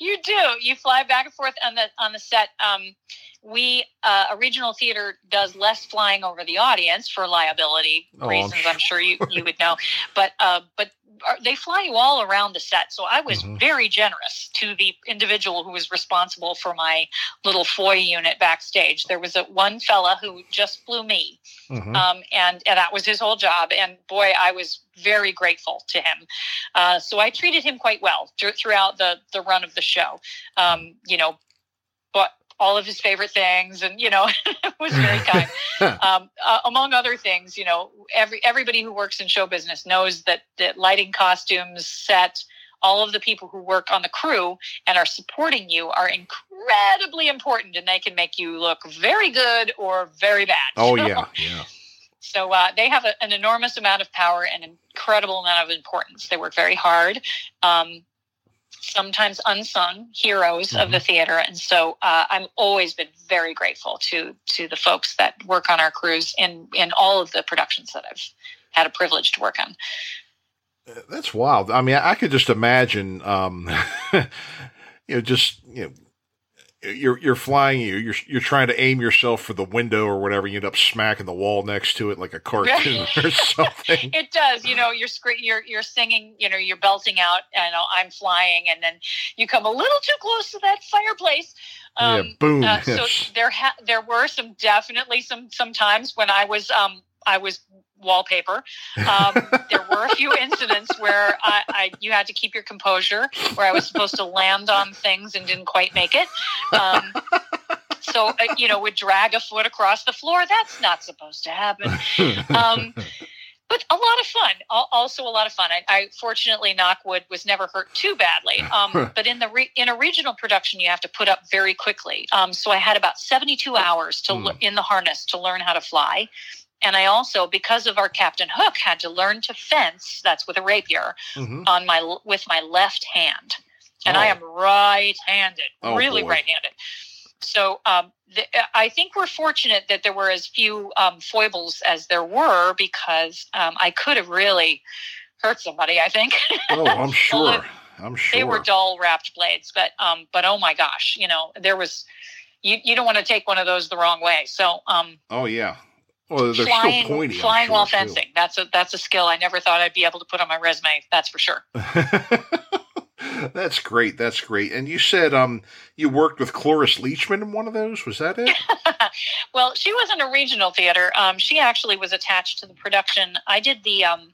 you do. You fly back and forth on the on the set. Um, we uh, a regional theater does less flying over the audience for liability oh, reasons. I'm sure. I'm sure, you you would know, but uh, but they fly you all around the set. So I was mm-hmm. very generous to the individual who was responsible for my little foy unit backstage. There was a one fella who just flew me, mm-hmm. um, and and that was his whole job. And boy, I was very grateful to him. Uh, so I treated him quite well throughout the the run of the show. Um, you know, but all of his favorite things and you know it was very kind. Um, uh, among other things you know every everybody who works in show business knows that that lighting costumes set all of the people who work on the crew and are supporting you are incredibly important and they can make you look very good or very bad oh yeah yeah. So uh, they have a, an enormous amount of power and incredible amount of importance. They work very hard. Um, sometimes unsung heroes mm-hmm. of the mm-hmm. theater, and so uh, I've always been very grateful to to the folks that work on our crews in in all of the productions that I've had a privilege to work on. That's wild. I mean, I could just imagine, um, you know, just you know, you're you're flying you you're you're trying to aim yourself for the window or whatever you end up smacking the wall next to it like a cartoon or something. It does you know you're you're you're singing you know you're belting out and i'm flying and then you come a little too close to that fireplace um, yeah, boom uh, so there ha- there were some definitely some some times when i was um i was wallpaper. Um, there were a few incidents where I, I, you had to keep your composure, where I was supposed to land on things and didn't quite make it. Um, so uh, you know, would drag a foot across the floor. That's not supposed to happen. Um, but a lot of fun. Also, a lot of fun. I, I fortunately, Knockwood was never hurt too badly. Um, but in the re, in a regional production, you have to put up very quickly. Um, so I had about seventy two hours to mm. in the harness to learn how to fly. And I also, because of our Captain Hook, had to learn to fence. That's with a rapier mm-hmm. on my with my left hand, and oh. I am right-handed, oh, really boy. right-handed. So um, the, I think we're fortunate that there were as few um, foibles as there were because um, I could have really hurt somebody. I think. Oh, I'm sure. I'm sure they were dull wrapped blades, but um, but oh my gosh, you know there was. You, you don't want to take one of those the wrong way. So um. Oh yeah. Well, they're flying, still pointy. Flying sure, while fencing. Too. That's a that's a skill I never thought I'd be able to put on my resume. That's for sure. that's great. That's great. And you said um you worked with Cloris Leachman in one of those. Was that it? well, she wasn't a regional theater. Um, she actually was attached to the production. I did the um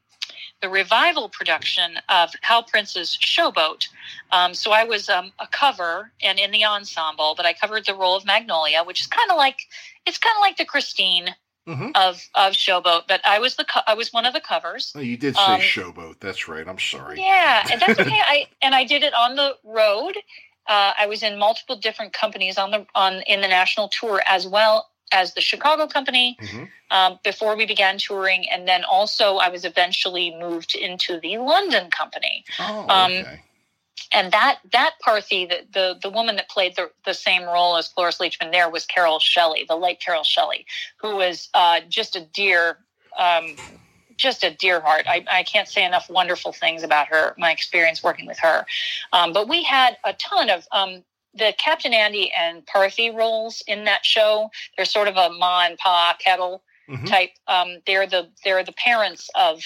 the revival production of Hal Prince's Showboat. Um, so I was um, a cover and in the ensemble, but I covered the role of Magnolia, which is kind of like it's kind of like the Christine mm-hmm. of of Showboat, but I was the co- I was one of the covers. Oh, you did say um, Showboat. That's right. I'm sorry. Yeah, and that's okay. I and I did it on the road. Uh, I was in multiple different companies on the on in the national tour as well as the Chicago company mm-hmm. um, before we began touring, and then also I was eventually moved into the London company. Oh, um, okay. Um, and that that Parthy, the, the the woman that played the the same role as Cloris Leachman there was Carol Shelley, the late Carol Shelley, who was uh, just a dear. Um, just a dear heart. I, I, can't say enough wonderful things about her, my experience working with her. Um, but we had a ton of um, the Captain Andy and Parthy roles in that show. They're sort of a ma and pa kettle mm-hmm. type. Um, they're the they're the parents of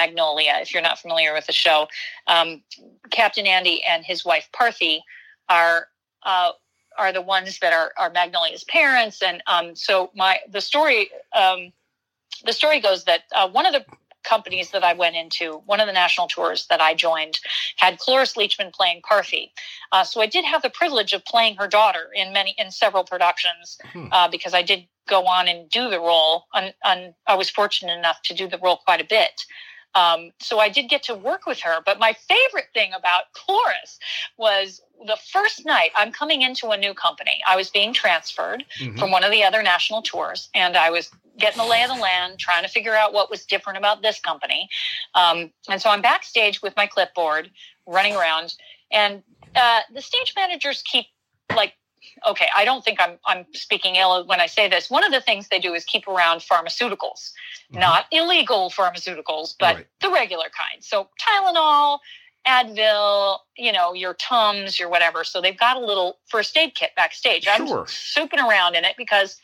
Magnolia. If you're not familiar with the show, um, Captain Andy and his wife Parthy are uh, are the ones that are, are Magnolia's parents, and um, so my the story um, the story goes that uh, one of the companies that I went into, one of the national tours that I joined, had Cloris Leachman playing Parthy. Uh, so I did have the privilege of playing her daughter in many in several productions Hmm. uh, because I did go on and do the role. And, and I was fortunate enough to do the role quite a bit. Um, so I did get to work with her. But my favorite thing about Cloris was the first night I'm coming into a new company. I was being transferred Mhm. from one of the other national tours, and I was getting the lay of the land, trying to figure out what was different about this company. Um, and so I'm backstage with my clipboard, running around, and uh, the stage managers keep like. Okay, I don't think I'm I'm speaking ill when I say this. One of the things they do is keep around pharmaceuticals, Mhm. not illegal pharmaceuticals, but Right. the regular kind. So Tylenol, Advil, you know, your Tums, your whatever. So they've got a little first aid kit backstage. Sure. I'm souping around in it because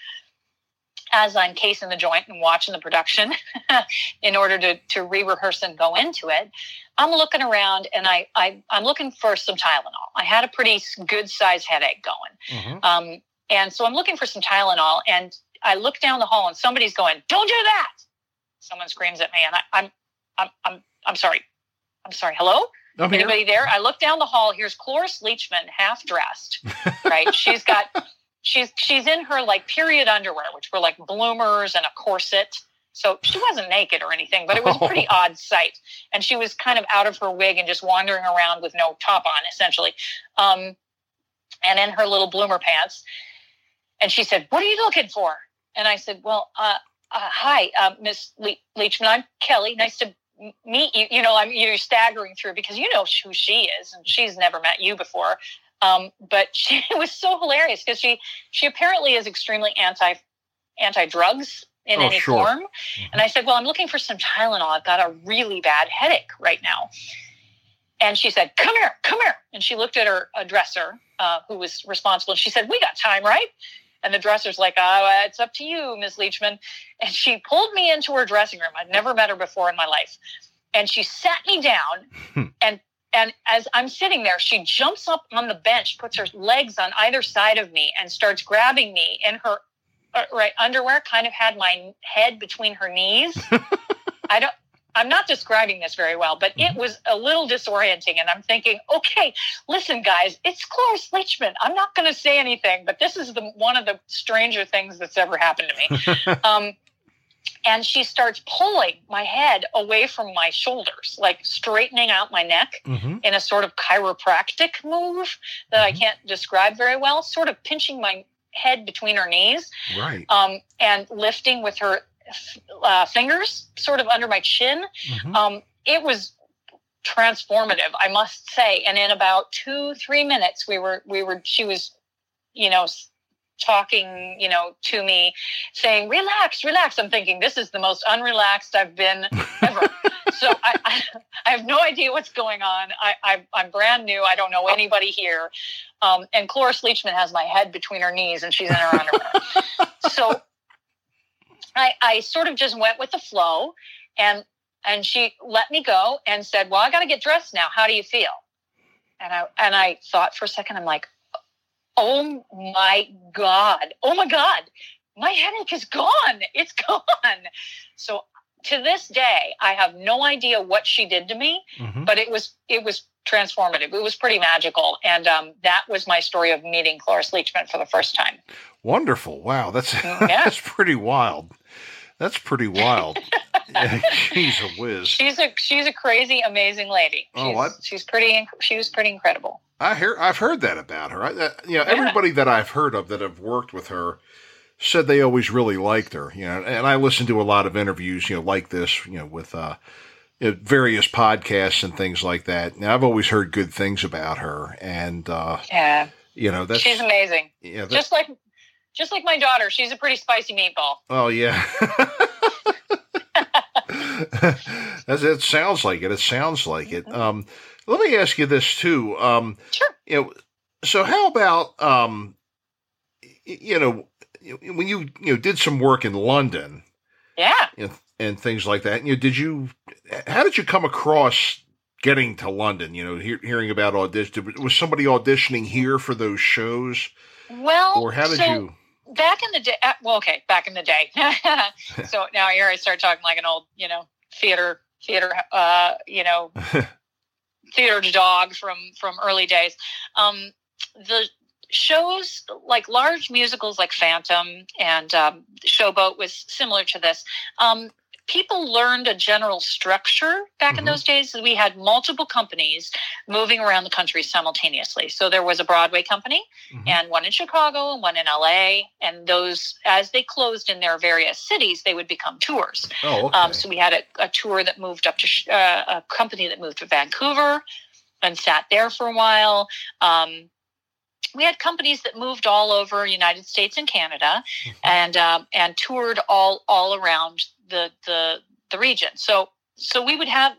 as I'm casing the joint and watching the production in order to, to re-rehearse and go into it, I'm looking around and I, I I'm looking for some Tylenol. I had a pretty good sized headache going. Mhm. Um, and so I'm looking for some Tylenol, and I look down the hall, and somebody's going, "Don't do that!" Someone screams at me, and I, I'm, I'm, I'm, I'm sorry. I'm sorry. Hello, I'm here. anybody there? I look down the hall. Here's Cloris Leachman, half dressed. Right? she's got, she's she's in her like period underwear, which were like bloomers and a corset. So she wasn't naked or anything, but it was a pretty odd sight. And she was kind of out of her wig and just wandering around with no top on, essentially. Um, and in her little bloomer pants. And she said, What are you looking for? And I said, Well, uh, uh, hi, uh, Miss Le- Leachman. I'm Kelly. Nice to meet you. You know, I'm you're staggering through because you know who she is, and she's never met you before. Um, but she it was so hilarious because she she apparently is extremely anti anti drugs in Oh, any sure. form. And I said, Well, I'm looking for some Tylenol. I've got a really bad headache right now. And she said, Come here, come here. And she looked at her dresser, uh, who was responsible. And she said, We got time, right? And the dresser's like, Oh, it's up to you, Miss Leachman. And she pulled me into her dressing room. I'd never met her before in my life. And she sat me down. and and as I'm sitting there, she jumps up on the bench, puts her legs on either side of me, and starts grabbing me in her uh, right underwear. Kind of had my head between her knees. I don't. I'm not describing this very well, but it was a little disorienting. And I'm thinking, okay, listen, guys, it's Cloris Leachman. I'm not going to say anything, but this is the one of the stranger things that's ever happened to me. um, and she starts pulling my head away from my shoulders, like straightening out my neck Mhm. in a sort of chiropractic move that I can't describe very well, sort of pinching my head between her knees Right. um, and lifting with her uh, fingers sort of under my chin. Mhm. Um, it was transformative, I must say. And in about two, three minutes, we were, we were, she was, you know, talking, you know, to me, saying, "Relax, relax." I'm thinking this is the most unrelaxed I've been ever. so I, I, I have no idea what's going on. I, I, I'm brand new. I don't know anybody here. Um, and Cloris Leachman has my head between her knees, and she's in her underwear. so I, I sort of just went with the flow, and and she let me go and said, "Well, I got to get dressed now. How do you feel?" And I and I thought for a second. I'm like, "Oh my god! Oh my god! My headache is gone. It's gone." So to this day, I have no idea what she did to me, Mhm. but it was it was transformative. It was pretty magical, and um, that was my story of meeting Cloris Leachman for the first time. Wonderful. Wow, that's Yeah. that's pretty wild. That's pretty wild. She's a whiz. She's a she's a crazy, amazing lady. Oh, She's, what? she's pretty. She was pretty incredible. I hear I've heard that about her. I, that, you know, Yeah. everybody that I've heard of that have worked with her said they always really liked her. You know, and I listened to a lot of interviews, you know, like this, you know, with uh, various podcasts and things like that. Now, I've always heard good things about her, and uh, Yeah, you know, that's she's amazing. yeah, Just like just like my daughter, she's a pretty spicy meatball. Oh yeah. That's, it sounds like it. It sounds like it. Um, let me ask you this too. Um, Sure. you know, so how about um, you know, when you you know did some work in London, Yeah. you know, and things like that. You know, did you? How did you come across getting to London? You know, hear, hearing about audition. Was somebody auditioning here for those shows? Well, or how did so you? Back in the day, uh, well, okay, back in the day. so now here I start talking like an old, you know, theater, theater, uh, you know, theater dog from from early days. Um, the shows like large musicals like Phantom and um, Showboat was similar to this. Um, people learned a general structure back mm-hmm. in those days. We had multiple companies moving around the country simultaneously. So there was a Broadway company mm-hmm. and one in Chicago and one in LA. And those, as they closed in their various cities, they would become tours. Oh, okay. um, so we had a, a, tour that moved up to uh, a company that moved to Vancouver and sat there for a while. Um, we had companies that moved all over United States and Canada, mm-hmm. and um, and toured all all around the the the region. So so we would have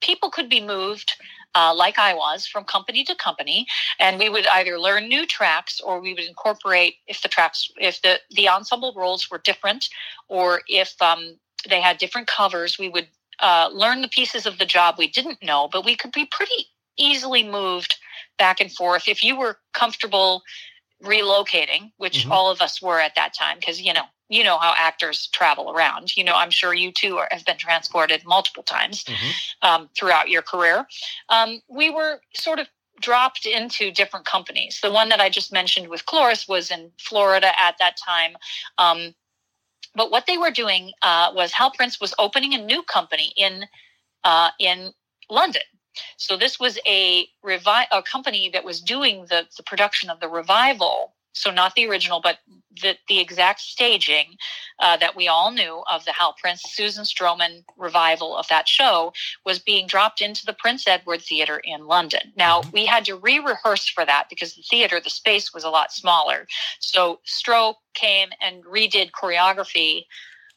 people could be moved uh, like I was from company to company, and we would either learn new tracks or we would incorporate if the tracks if the the ensemble roles were different or if um, they had different covers, we would uh, learn the pieces of the job we didn't know, but we could be pretty easily moved back and forth if you were comfortable relocating which mm-hmm. all of us were at that time because you know you know how actors travel around. You know, I'm sure you too are, have been transported multiple times mm-hmm. um, throughout your career. Um, we were sort of dropped into different companies. The one that I just mentioned with Cloris was in Florida at that time. Um, but what they were doing uh, was Hal Prince was opening a new company in uh, in London. So this was a revi- a company that was doing the, the production of the revival so not the original, but the, the exact staging uh, that we all knew of the Hal Prince Susan Stroman revival of that show was being dropped into the Prince Edward Theatre in London. Now mm-hmm. we had to re-rehearse for that because the theater, the space was a lot smaller. So Stro came and redid choreography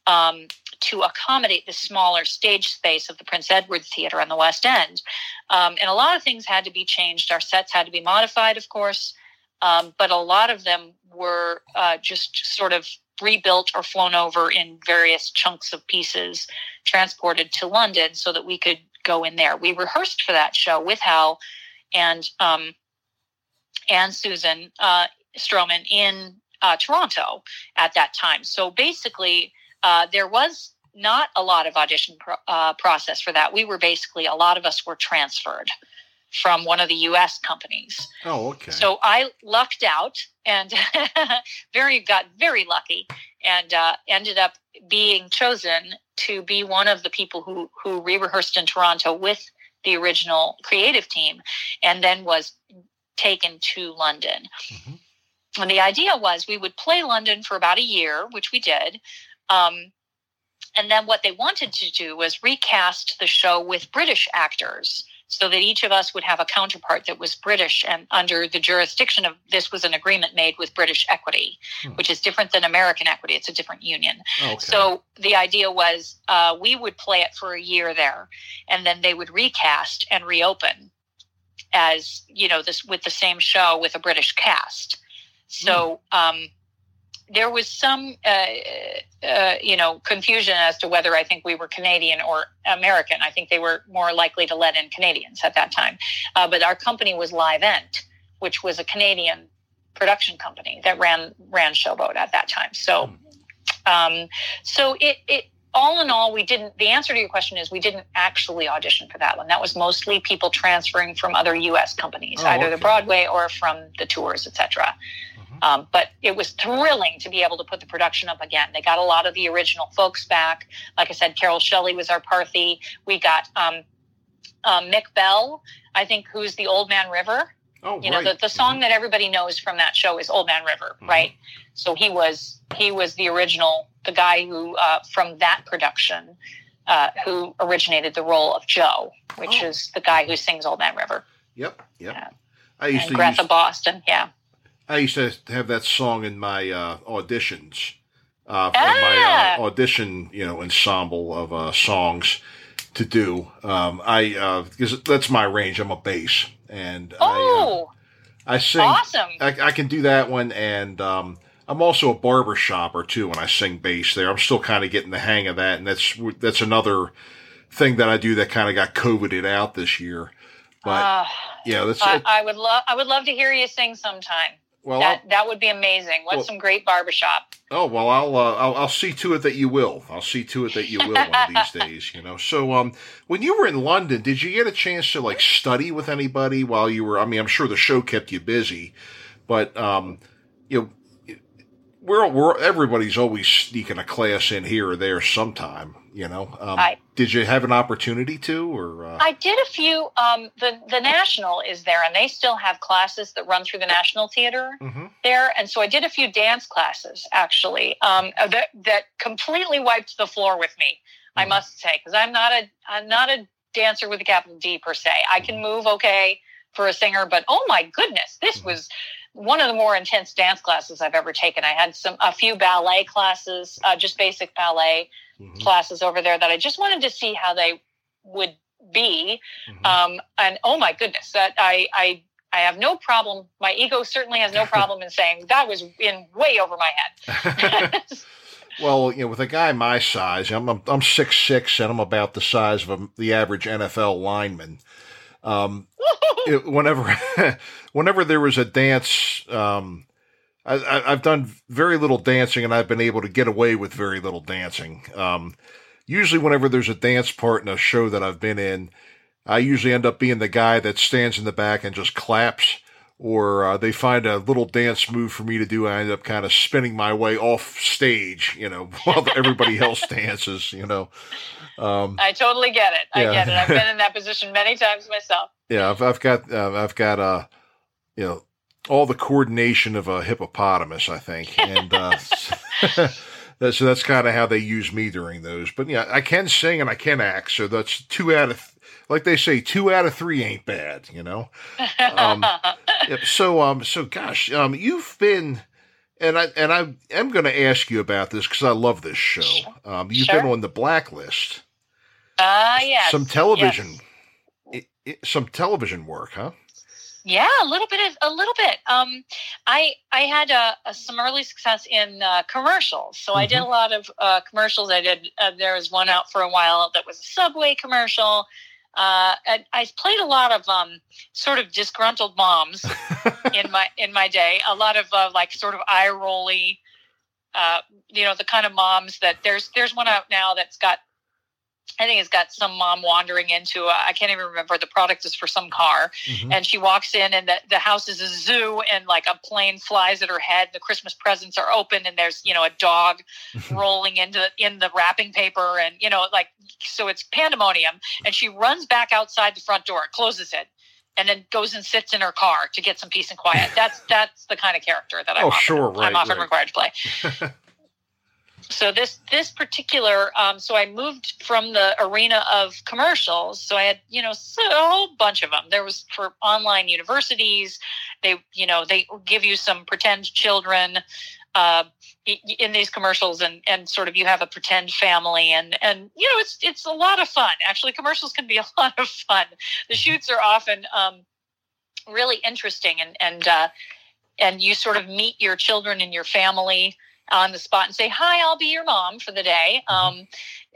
um, to accommodate the smaller stage space of the Prince Edward Theatre on the West End. Um, and a lot of things had to be changed. Our sets had to be modified, of course. Um, but a lot of them were uh, just sort of rebuilt or flown over in various chunks of pieces, transported to London so that we could go in there. We rehearsed for that show with Hal and um, and Susan uh, Stroman in uh, Toronto at that time. So basically, uh, there was not a lot of audition pro- uh, process for that. We were basically a lot of us were transferred from one of the US companies. Oh, okay. So I lucked out and very got very lucky and uh, ended up being chosen to be one of the people who who re-rehearsed in Toronto with the original creative team and then was taken to London. Mm-hmm. And the idea was we would play London for about a year, which we did. Um, and then what they wanted to do was recast the show with British actors so that each of us would have a counterpart that was British and under the jurisdiction of this was an agreement made with British Equity, hmm. which is different than American Equity. It's a different union. Okay. So the idea was uh, we would play it for a year there, and then they would recast and reopen as you know this with the same show with a British cast. So hmm. um, there was some, uh, uh, you know, confusion as to whether I think we were Canadian or American. I think they were more likely to let in Canadians at that time. Uh, but our company was Livent, which was a Canadian production company that ran ran Showboat at that time. So, um, so it it all in all, we didn't. The answer to your question is we didn't actually audition for that one. That was mostly people transferring from other U.S. companies, oh, either okay. the Broadway or from the tours, etc. Um, but it was thrilling to be able to put the production up again. They got a lot of the original folks back. Like I said, Carol Shelley was our Parthy. We got um, uh, Michel Bell, I think, who's the Old Man River. Oh, you know, the, the song mm-hmm. that everybody knows from that show is Old Man River, mm-hmm. right? So he was he was the original, the guy who uh, from that production uh, who originated the role of Joe, which oh. is the guy who sings Old Man River. Yep, yep. Yeah. I used and to Greta use... Boston, yeah. I used to have that song in my uh, auditions, uh, ah. my uh, audition, you know, ensemble of uh, songs to do. Um, I because uh, that's my range. I'm a bass, and oh, I, uh, I sing. Awesome. I, I, can do that one, and um, I'm also a barber shopper too when I sing bass there. I'm still kind of getting the hang of that, and that's that's another thing that I do that kind of got coveted out this year. But uh, yeah, that's. I, I would love I would love to hear you sing sometime. Well, that I'll, that would be amazing. What's well, some great barbershop? Oh well, I'll, uh, I'll I'll see to it that you will. I'll see to it that you will one of these days. You know. So um, when you were in London, did you get a chance to like study with anybody while you were? I mean, I'm sure the show kept you busy, but um, you know, we're, we're everybody's always sneaking a class in here or there sometime. You know, um, I, did you have an opportunity to, or uh... I did a few. Um, the the National is there, and they still have classes that run through the National Theater mm-hmm. there, and so I did a few dance classes actually um, uh, that that completely wiped the floor with me. Mm-hmm. I must say, because I'm not a I'm not a dancer with a capital D per se. I can mm-hmm. move okay for a singer, but oh my goodness, this mm-hmm. was one of the more intense dance classes I've ever taken. I had some a few ballet classes, uh, just basic ballet mm-hmm. classes over there that I just wanted to see how they would be. Mm-hmm. Um, and oh my goodness, that I I I have no problem. My ego certainly has no problem in saying that was in way over my head. well, you know, with a guy my size, I'm I'm, I'm six six and I'm about the size of a, the average NFL lineman. Um, it, whenever, whenever there was a dance, um, I, have done very little dancing, and I've been able to get away with very little dancing. Um, usually, whenever there's a dance part in a show that I've been in, I usually end up being the guy that stands in the back and just claps, or uh, they find a little dance move for me to do. and I end up kind of spinning my way off stage, you know, while everybody else dances, you know. Um, I totally get it. I yeah. get it. I've been in that position many times myself. Yeah, I've, I've got uh, I've got uh, you know all the coordination of a hippopotamus, I think, and uh, so that's kind of how they use me during those. But yeah, I can sing and I can act, so that's two out of like they say, two out of three ain't bad, you know. Um, yeah, so um, so gosh, um, you've been and I and I am going to ask you about this because I love this show. Um, you've sure. been on the blacklist. Ah, uh, yes. Some television, yes. It, it, some television work, huh? Yeah, a little bit. Of, a little bit. Um, I I had a, a some early success in uh, commercials, so mm-hmm. I did mm-hmm. a lot of uh, commercials. I did. Uh, there was one out for a while that was a Subway commercial. Uh, I, I, played a lot of um, sort of disgruntled moms in my in my day. A lot of uh, like sort of eye rolly, uh, you know, the kind of moms that there's there's one out now that's got I think it's got some mom wandering into, I can't even remember, the product is for some car. Mm-hmm. And she walks in, and the, the house is a zoo, and like a plane flies at her head. The Christmas presents are open, and there's, you know, a dog rolling into in the wrapping paper. And, you know, like, so it's pandemonium. And she runs back outside the front door, closes it, and then goes and sits in her car to get some peace and quiet. That's that's the kind of character that I'm, oh, often, sure, right, I'm often right. required to play. so this this particular um, so i moved from the arena of commercials. So i had you know so, a whole bunch of them there was for online universities. They you know they give you some pretend children uh, in these commercials and and sort of you have a pretend family and and you know it's it's a lot of fun. Actually commercials can be a lot of fun. The shoots are often um, really interesting and and uh, and you sort of meet your children and your family on the spot and say hi i'll be your mom for the day mm-hmm. um,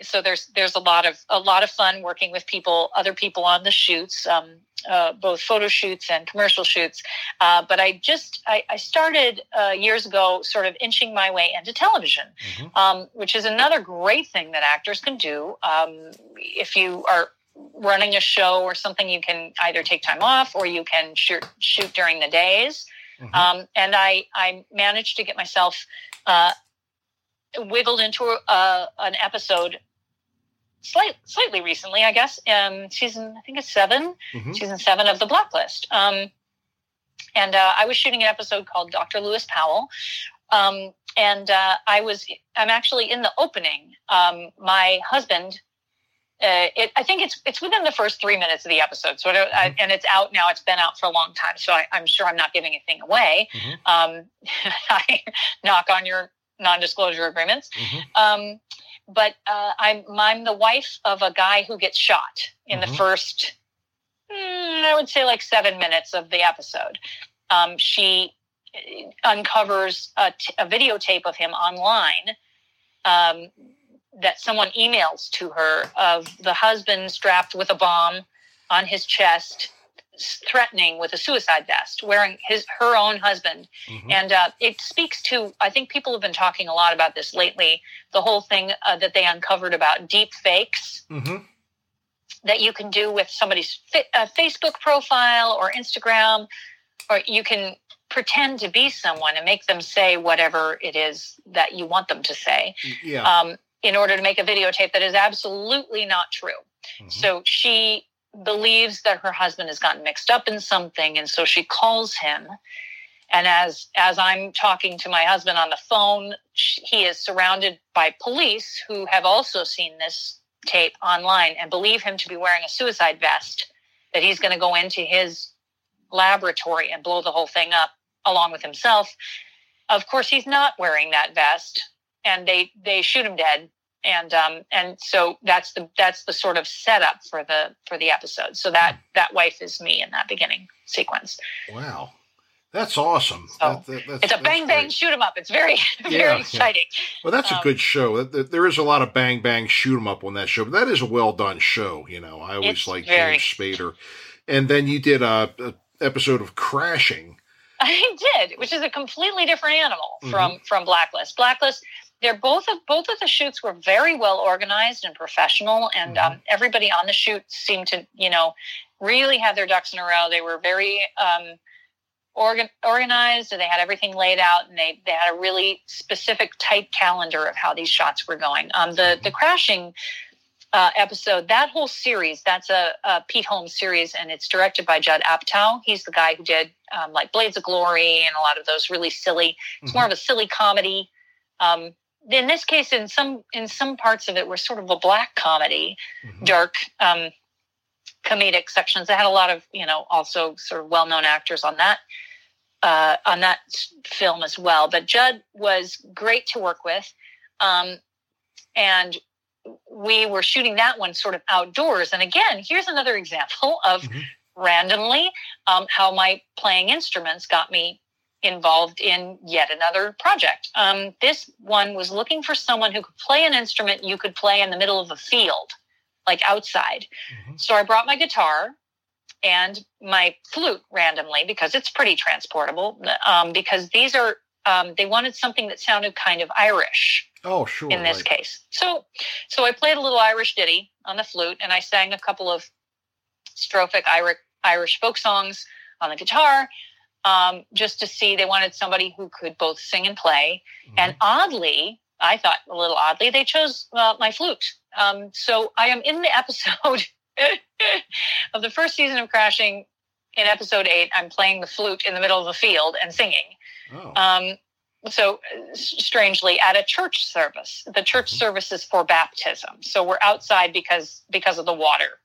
so there's there's a lot of a lot of fun working with people other people on the shoots um, uh, both photo shoots and commercial shoots uh, but i just i, I started uh, years ago sort of inching my way into television mm-hmm. um, which is another great thing that actors can do um, if you are running a show or something you can either take time off or you can shoot shoot during the days mm-hmm. Um, and i i managed to get myself uh, wiggled into a, an episode slight, slightly recently, I guess, um, season, I think it's 7 mm-hmm. season seven of The Blacklist. Um, and uh, I was shooting an episode called Dr. Lewis Powell. Um, and uh, I was, I'm actually in the opening. Um, my husband, uh, it, I think it's it's within the first three minutes of the episode. So, it, mm-hmm. and it's out now. It's been out for a long time, so I, am sure I'm not giving anything away. Mm-hmm. Um, I knock on your non-disclosure agreements. Mm-hmm. Um, but uh, I'm I'm the wife of a guy who gets shot in the mm-hmm. first, mm, I would say, like seven minutes of the episode. Um, she uncovers a, t- a videotape of him online um, that someone emails to her of the husband strapped with a bomb on his chest threatening with a suicide vest wearing his her own husband mm-hmm. and uh, it speaks to i think people have been talking a lot about this lately the whole thing uh, that they uncovered about deep fakes mm-hmm. that you can do with somebody's fi- uh, facebook profile or instagram or you can pretend to be someone and make them say whatever it is that you want them to say yeah. um, in order to make a videotape that is absolutely not true. Mm-hmm. So she believes that her husband has gotten mixed up in something and so she calls him and as as i'm talking to my husband on the phone he is surrounded by police who have also seen this tape online and believe him to be wearing a suicide vest that he's going to go into his laboratory and blow the whole thing up along with himself. Of course, he's not wearing that vest, and they they shoot him dead. And um and so that's the that's the sort of setup for the for the episode. So that that wife is me in that beginning sequence. Wow. That's awesome. So that, that, that's, it's a bang bang great. shoot 'em up. It's very very yeah, exciting. Yeah. Well, that's um, a good show. There is a lot of bang bang shoot 'em up on that show, but that is a well done show. You know, I always like James Spader. And then you did a, a episode of Crashing. I did, which is a completely different animal mm-hmm. from from Blacklist. Blacklist, they're both of both of the shoots were very well organized and professional, and mm-hmm. um, everybody on the shoot seemed to, you know, really have their ducks in a row. They were very um, organ- organized, and they had everything laid out, and they they had a really specific, tight calendar of how these shots were going. Um, the mm-hmm. the crashing uh, episode, that whole series, that's a, a, Pete Holmes series, and it's directed by Judd Apatow. He's the guy who did um, like Blades of Glory and a lot of those really silly. It's mm-hmm. more of a silly comedy. Um, in this case, in some in some parts of it, were sort of a black comedy, mm-hmm. dark um, comedic sections. They had a lot of you know also sort of well known actors on that uh, on that film as well. But Judd was great to work with. Um, and we were shooting that one sort of outdoors. And again, here's another example of mm-hmm. randomly um, how my playing instruments got me involved in yet another project. Um, this one was looking for someone who could play an instrument you could play in the middle of a field, like outside. Mm-hmm. So I brought my guitar and my flute randomly because it's pretty transportable. Um, because these are, um, they wanted something that sounded kind of Irish. Oh, sure. In this case, so so I played a little Irish ditty on the flute, and I sang a couple of strophic Irish Irish folk songs on the guitar, um, just to see. They wanted somebody who could both sing and play, mm-hmm. and oddly, I thought a little oddly, they chose uh, my flute. Um, so I am in the episode of the first season of Crashing. In episode eight, I'm playing the flute in the middle of the field and singing. Oh. Um, so uh, strangely at a church service the church mm-hmm. service is for baptism so we're outside because because of the water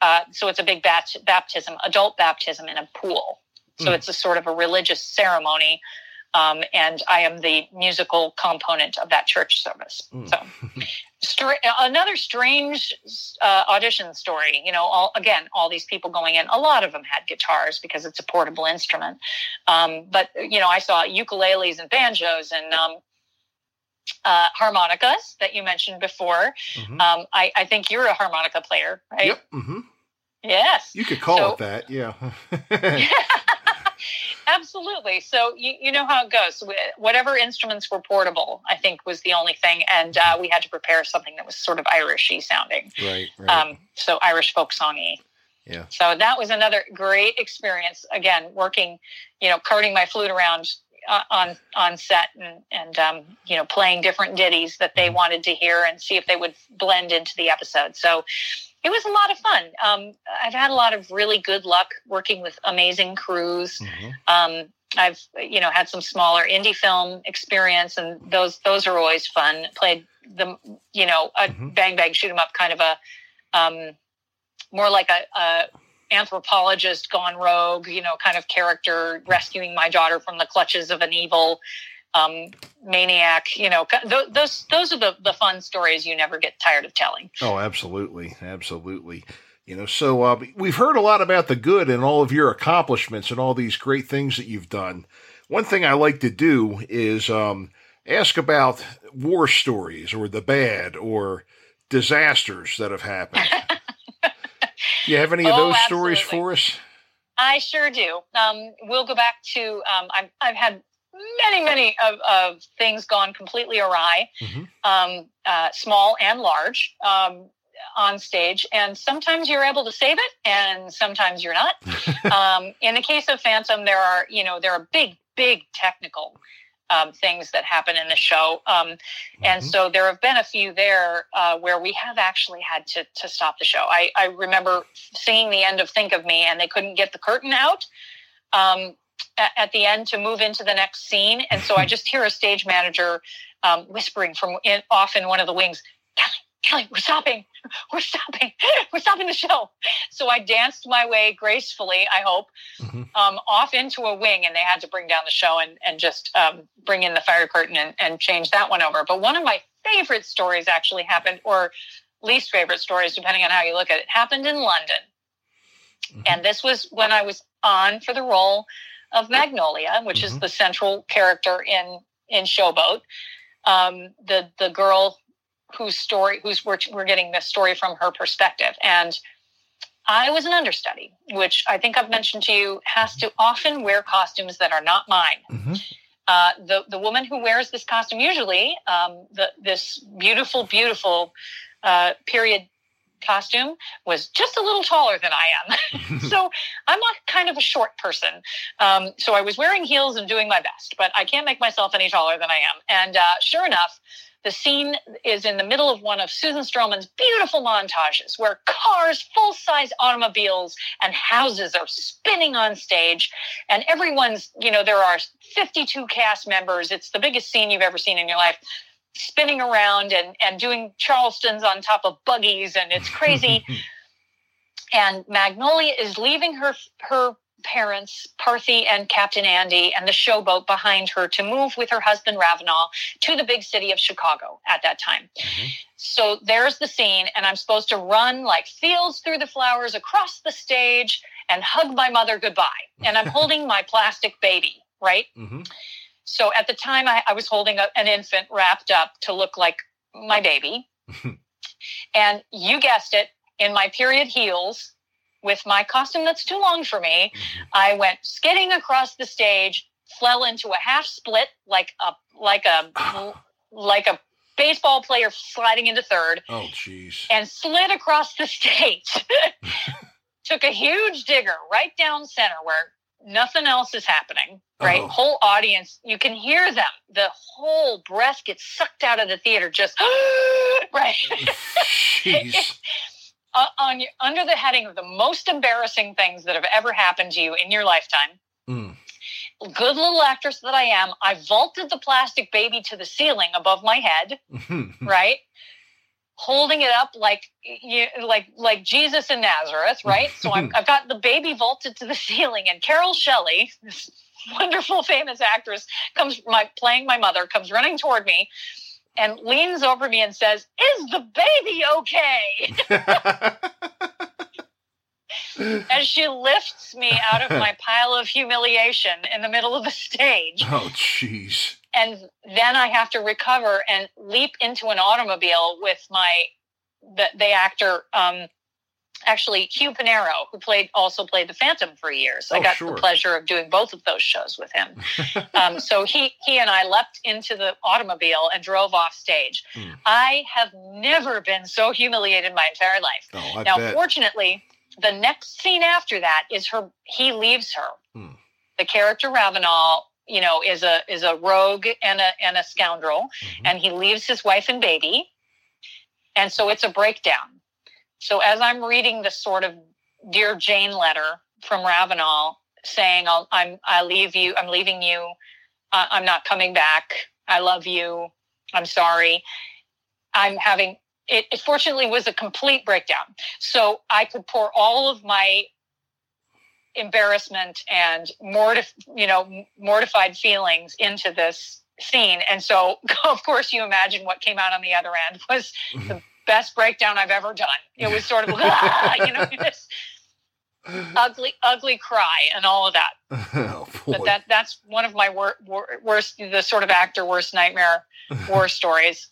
uh, so it's a big bat- baptism adult baptism in a pool so mm. it's a sort of a religious ceremony um, and I am the musical component of that church service. Mm. So, another strange uh, audition story. You know, all, again, all these people going in. A lot of them had guitars because it's a portable instrument. Um, but you know, I saw ukuleles and banjos and um, uh, harmonicas that you mentioned before. Mm-hmm. Um, I, I, think you're a harmonica player, right? Yep. Mm-hmm. Yes. You could call so, it that. Yeah. Absolutely. So you, you know how it goes. Whatever instruments were portable, I think was the only thing, and uh, we had to prepare something that was sort of Irishy sounding. Right. right. Um, so Irish folk songy. Yeah. So that was another great experience. Again, working, you know, carting my flute around uh, on on set and and um, you know playing different ditties that they mm-hmm. wanted to hear and see if they would blend into the episode. So it was a lot of fun. Um, I've had a lot of really good luck working with amazing crews. Mm-hmm. Um, I've you know had some smaller indie film experience, and those those are always fun. Played the you know a mm-hmm. bang bang shoot 'em up kind of a um, more like a, a anthropologist gone rogue, you know, kind of character rescuing my daughter from the clutches of an evil um, maniac. You know, th- those those are the the fun stories you never get tired of telling. Oh, absolutely, absolutely. You know, so uh, we've heard a lot about the good and all of your accomplishments and all these great things that you've done. one thing I like to do is um, ask about war stories or the bad or disasters that have happened. do you have any of Oh, those stories for us? I sure do. Um, we'll go back to um, I've, I've had many, many of, of things gone completely awry, Mhm. um, uh, small and large, um, on stage. And sometimes you're able to save it, and sometimes you're not. um, in the case of Phantom, there are you know there are big, big technical. Um, things that happen in the show, um, and Mhm. so there have been a few there uh, where we have actually had to to stop the show. I, I remember singing the end of "Think of Me" and they couldn't get the curtain out um, at, at the end to move into the next scene, and so I just hear a stage manager um, whispering from in, off in one of the wings, "Kelly, Kelly, we're stopping, we're stopping, we're stopping the show." So I danced my way gracefully, I hope, Mhm. um, off into a wing, and they had to bring down the show and and just um, bring in the fire curtain and, and change that one over. But one of my favorite stories actually happened, or least favorite stories, depending on how you look at it, happened in London. Mhm. And this was when I was on for the role of Magnolia, which is Mhm. the central character in in Showboat. Um, the the girl whose story who's we're, we're getting this story from her perspective and I was an understudy, which I think I've mentioned to you, has to often wear costumes that are not mine. Mhm. Uh, the the woman who wears this costume usually um, the, this beautiful, beautiful uh, period costume was just a little taller than I am. so I'm a kind of a short person. Um, so I was wearing heels and doing my best, but I can't make myself any taller than I am. And uh, sure enough, the scene is in the middle of one of Susan Stroman's beautiful montages where cars, full size automobiles, and houses are spinning on stage. And everyone's, you know, there are 52 cast members. It's the biggest scene you've ever seen in your life spinning around and, and doing charlestons on top of buggies and it's crazy and magnolia is leaving her her parents parthy and captain andy and the showboat behind her to move with her husband ravenal to the big city of chicago at that time Mhm. so there's the scene and i'm supposed to run like fields through the flowers across the stage and hug my mother goodbye and i'm holding my plastic baby right Mhm. So at the time, I, I was holding a, an infant wrapped up to look like my baby. and you guessed it, in my period heels, with my costume that's too long for me, mm-hmm. I went skidding across the stage, fell into a half split like a like a like a baseball player sliding into third, Oh, jeez. and slid across the stage. Took a huge digger right down center where nothing else is happening. Right, Oh. whole audience, you can hear them. The whole breath gets sucked out of the theater. Just right Uh, on your, under the heading of the most embarrassing things that have ever happened to you in your lifetime. Mm. Good little actress that I am, I vaulted the plastic baby to the ceiling above my head. right? Holding it up like you, like like Jesus in Nazareth, right? So I'm, I've got the baby vaulted to the ceiling, and Carole Shelley, this wonderful famous actress, comes my playing my mother, comes running toward me, and leans over me and says, "Is the baby okay?" As she lifts me out of my pile of humiliation in the middle of the stage oh, jeez. And then I have to recover and leap into an automobile with my the, the actor um actually Hugh Panaro who played also played the Phantom for years. I Oh, got sure. the pleasure of doing both of those shows with him. um, so he he and I leapt into the automobile and drove off stage. Hmm. I have never been so humiliated in my entire life. Oh, I now, bet. fortunately, the next scene after that is her. He leaves her. Hmm. The character Ravenal, you know, is a is a rogue and a and a scoundrel, Mhm. and he leaves his wife and baby, and so it's a breakdown. So as I'm reading this sort of dear Jane letter from Ravenal saying, I'll, "I'm I leave you. I'm leaving you. Uh, I'm not coming back. I love you. I'm sorry." I'm having it, it fortunately was a complete breakdown. So I could pour all of my embarrassment and mortif- you know, mortified feelings into this scene. And so, of course, you imagine what came out on the other end was the best breakdown I've ever done. It was sort of, ah, you know, just, ugly, ugly cry and all of that. oh, but that that's one of my wor- wor- worst, the sort of actor worst nightmare war stories.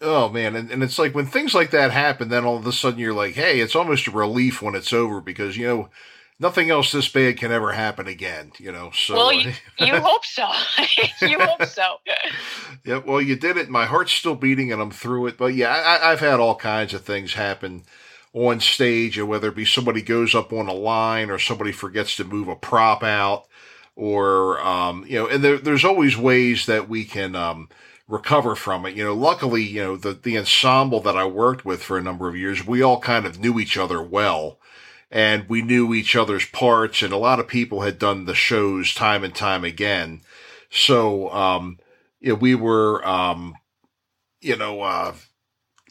Oh man, and, and it's like when things like that happen, then all of a sudden you're like, hey, it's almost a relief when it's over because you know nothing else this bad can ever happen again. You know, so well, you, you hope so. you hope so. yeah, well, you did it. My heart's still beating, and I'm through it. But yeah, I, I've had all kinds of things happen on stage, and whether it be somebody goes up on a line or somebody forgets to move a prop out, or um, you know, and there, there's always ways that we can. Um, recover from it. You know, luckily, you know, the, the ensemble that I worked with for a number of years, we all kind of knew each other well and we knew each other's parts and a lot of people had done the shows time and time again. So, um, you know, we were, um, you know, uh,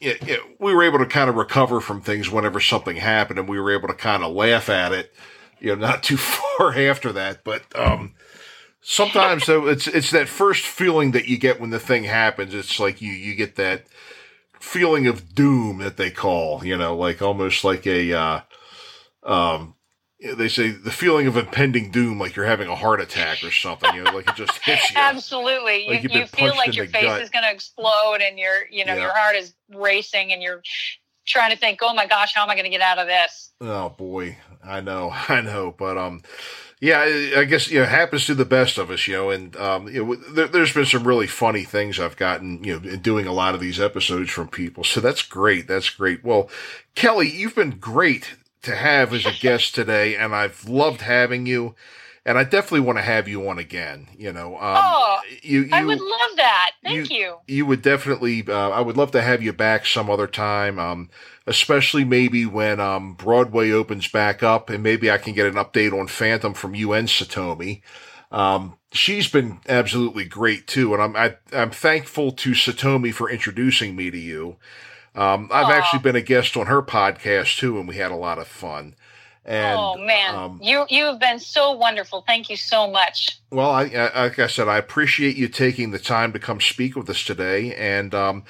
it, it, we were able to kind of recover from things whenever something happened and we were able to kind of laugh at it, you know, not too far after that, but, um, sometimes though it's it's that first feeling that you get when the thing happens. It's like you you get that feeling of doom that they call you know like almost like a uh um they say the feeling of impending doom like you're having a heart attack or something you know like it just hits you absolutely. Like you, you feel like your face gut. is going to explode and your you know yeah. your heart is racing and you're trying to think oh my gosh how am i going to get out of this? Oh boy. I know. I know. But um yeah, I guess you know, it happens to the best of us, you know, and um, you know, there, has been some really funny things I've gotten, you know, in doing a lot of these episodes from people. So that's great. That's great. Well, Kelly, you've been great to have as a guest today, and I've loved having you. And I definitely want to have you on again. You know, um, oh, you, you, I would love that. Thank you. You, you would definitely. Uh, I would love to have you back some other time. Um, especially maybe when um, Broadway opens back up, and maybe I can get an update on Phantom from UN Satomi. Um, she's been absolutely great too, and I'm I, am i am thankful to Satomi for introducing me to you. Um, I've Aww. actually been a guest on her podcast too, and we had a lot of fun. And, oh man, um, you you have been so wonderful. Thank you so much. Well, I, I, like I said, I appreciate you taking the time to come speak with us today, and um,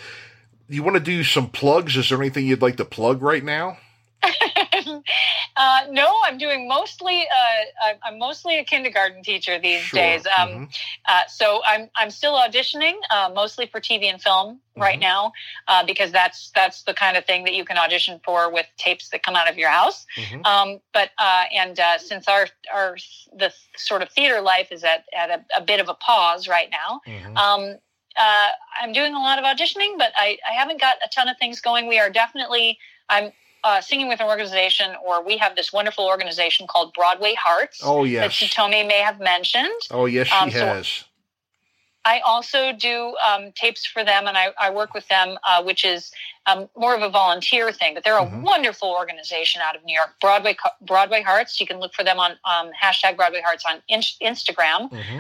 you want to do some plugs? Is there anything you'd like to plug right now? uh, no, I'm doing mostly. Uh, I'm mostly a kindergarten teacher these sure. days. Um, mm-hmm. uh, so I'm I'm still auditioning, uh, mostly for TV and film mm-hmm. right now, uh, because that's that's the kind of thing that you can audition for with tapes that come out of your house. Mm-hmm. Um, but uh, and since our our the sort of theater life is at at a, a bit of a pause right now. Mm-hmm. Um, uh, I'm doing a lot of auditioning, but I, I haven't got a ton of things going. We are definitely, I'm uh, singing with an organization, or we have this wonderful organization called Broadway Hearts. Oh, yes. That Satomi may have mentioned. Oh, yes, she um, has. So I also do um, tapes for them, and I, I work with them, uh, which is um, more of a volunteer thing. But they're a mm-hmm. wonderful organization out of New York, Broadway Broadway Hearts. You can look for them on um, hashtag Broadway Hearts on in- Instagram. Mm-hmm.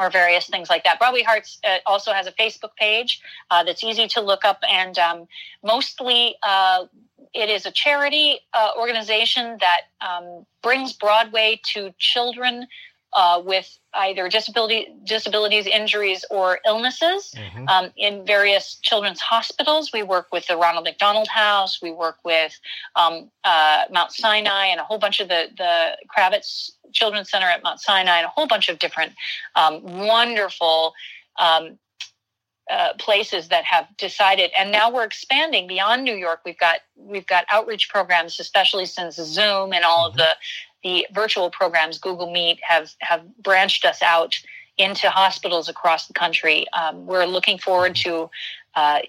Or various things like that. Broadway Hearts uh, also has a Facebook page uh, that's easy to look up, and um, mostly uh, it is a charity uh, organization that um, brings Broadway to children uh, with either disability, disabilities, injuries, or illnesses mm-hmm. um, in various children's hospitals. We work with the Ronald McDonald House. We work with um, uh, Mount Sinai and a whole bunch of the the Kravis Children's Center at Mount Sinai and a whole bunch of different um, wonderful. Um, uh, places that have decided and now we're expanding beyond new york we've got we've got outreach programs especially since zoom and all mm-hmm. of the the virtual programs, Google Meet, have have branched us out into hospitals across the country. Um, we're looking forward to uh,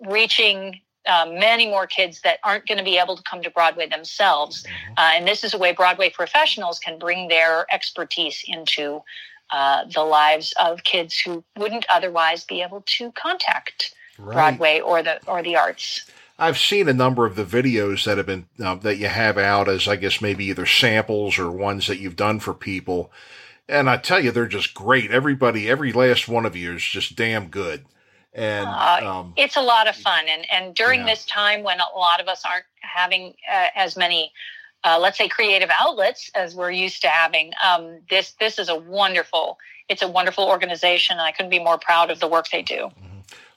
reaching uh, many more kids that aren't going to be able to come to Broadway themselves. Mm-hmm. Uh, and this is a way Broadway professionals can bring their expertise into uh, the lives of kids who wouldn't otherwise be able to contact right. Broadway or the or the arts. I've seen a number of the videos that have been uh, that you have out as I guess maybe either samples or ones that you've done for people, and I tell you they're just great. Everybody, every last one of you is just damn good, and uh, um, it's a lot of fun. And and during yeah. this time when a lot of us aren't having uh, as many. Uh, let's say creative outlets as we're used to having. Um, this this is a wonderful. It's a wonderful organization, and I couldn't be more proud of the work they do. Mm-hmm.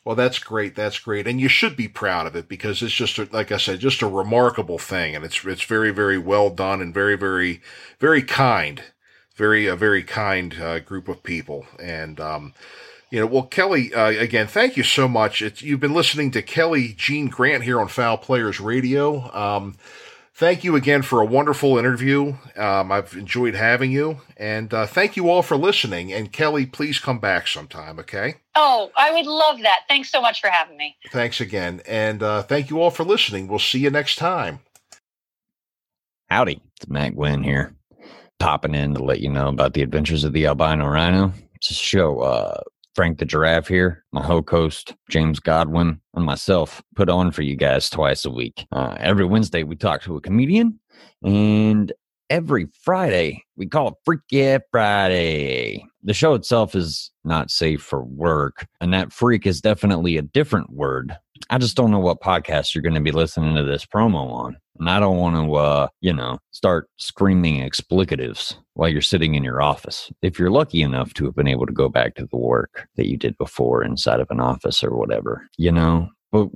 Well, that's great. That's great, and you should be proud of it because it's just, a, like I said, just a remarkable thing, and it's it's very very well done and very very very kind, very a very kind uh, group of people, and um, you know, well, Kelly, uh, again, thank you so much. It's you've been listening to Kelly Jeanne Grant here on Foul Players Radio. Um, thank you again for a wonderful interview. Um, I've enjoyed having you, and uh, thank you all for listening. And Kelly, please come back sometime, okay? Oh, I would love that. Thanks so much for having me. Thanks again, and uh, thank you all for listening. We'll see you next time. Howdy, it's Matt Gwynn here, popping in to let you know about the adventures of the albino rhino. It's a show uh, Frank the Giraffe here, my co-host James Godwin, and myself put on for you guys twice a week. Uh, every Wednesday we talk to a comedian, and every Friday we call it Freak Yeah Friday. The show itself is not safe for work, and that freak is definitely a different word. I just don't know what podcast you're going to be listening to this promo on. And I don't want to, uh, you know, start screaming explicatives while you're sitting in your office. If you're lucky enough to have been able to go back to the work that you did before inside of an office or whatever, you know, but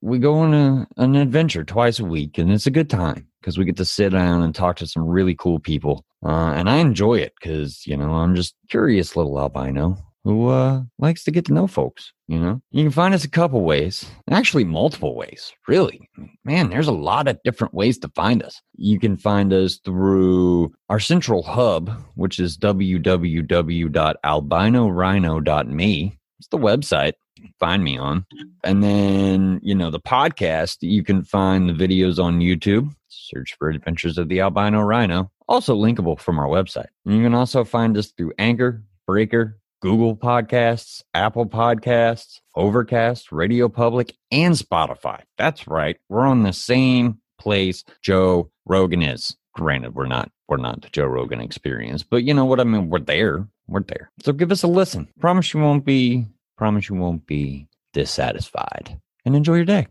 we go on a, an adventure twice a week and it's a good time because we get to sit down and talk to some really cool people. Uh, and I enjoy it because, you know, I'm just curious little albino who uh, likes to get to know folks. You know, you can find us a couple ways, actually multiple ways. Really, man, there's a lot of different ways to find us. You can find us through our central hub, which is www.albinorhino.me. It's the website. Find me on, and then you know the podcast. You can find the videos on YouTube. Search for Adventures of the Albino Rhino. Also linkable from our website. And you can also find us through Anchor, Breaker, Google Podcasts, Apple Podcasts, Overcast, Radio Public, and Spotify. That's right. We're on the same place Joe Rogan is. Granted, we're not we're not the Joe Rogan experience, but you know what I mean? We're there. We're there. So give us a listen. Promise you won't be promise you won't be dissatisfied. And enjoy your day.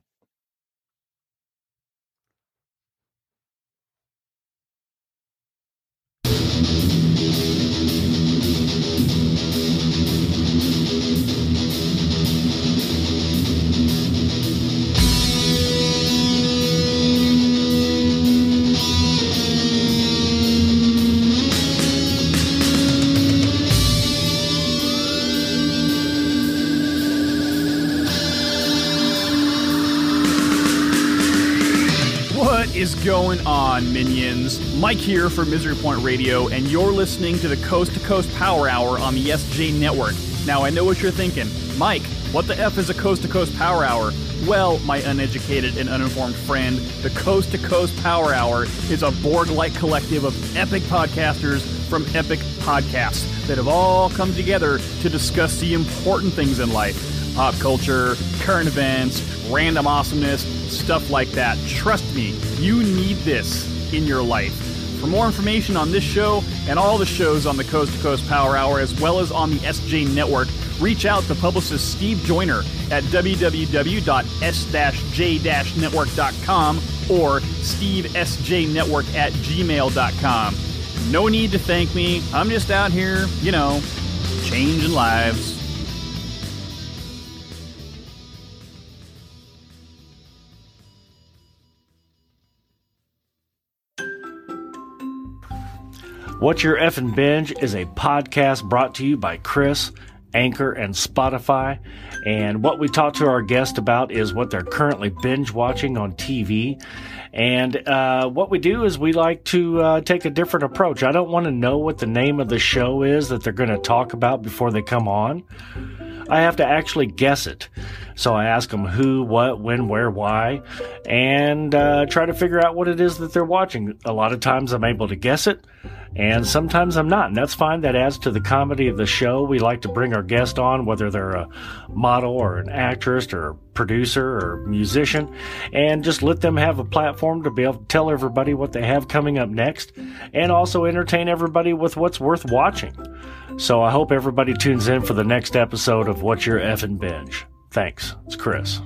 On, minions? Mike here for Misery Point Radio, and you're listening to the Coast to Coast Power Hour on the SJ Network. Now, I know what you're thinking. Mike, what the F is a Coast to Coast Power Hour? Well, my uneducated and uninformed friend, the Coast to Coast Power Hour is a Borg like collective of epic podcasters from epic podcasts that have all come together to discuss the important things in life pop culture, current events, random awesomeness, stuff like that. Trust me, you need this in your life. For more information on this show and all the shows on the Coast to Coast Power Hour, as well as on the SJ Network, reach out to publicist Steve Joyner at www.s-j-network.com or stevesjnetwork at gmail.com. No need to thank me. I'm just out here, you know, changing lives. What's Your Effin' Binge is a podcast brought to you by Chris, Anchor, and Spotify. And what we talk to our guest about is what they're currently binge watching on TV. And uh, what we do is we like to uh, take a different approach. I don't want to know what the name of the show is that they're going to talk about before they come on. I have to actually guess it. So I ask them who, what, when, where, why, and uh, try to figure out what it is that they're watching. A lot of times I'm able to guess it and sometimes I'm not, and that's fine. That adds to the comedy of the show. We like to bring our guest on, whether they're a model or an actress or producer or musician, and just let them have a platform to be able to tell everybody what they have coming up next, and also entertain everybody with what's worth watching. So I hope everybody tunes in for the next episode of What's Your Effin' Binge. Thanks. It's Chris.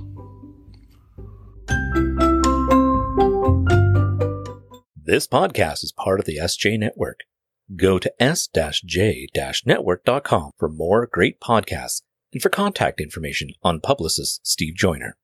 This podcast is part of the SJ Network. Go to s-j-network.com for more great podcasts and for contact information on publicist Steve Joyner.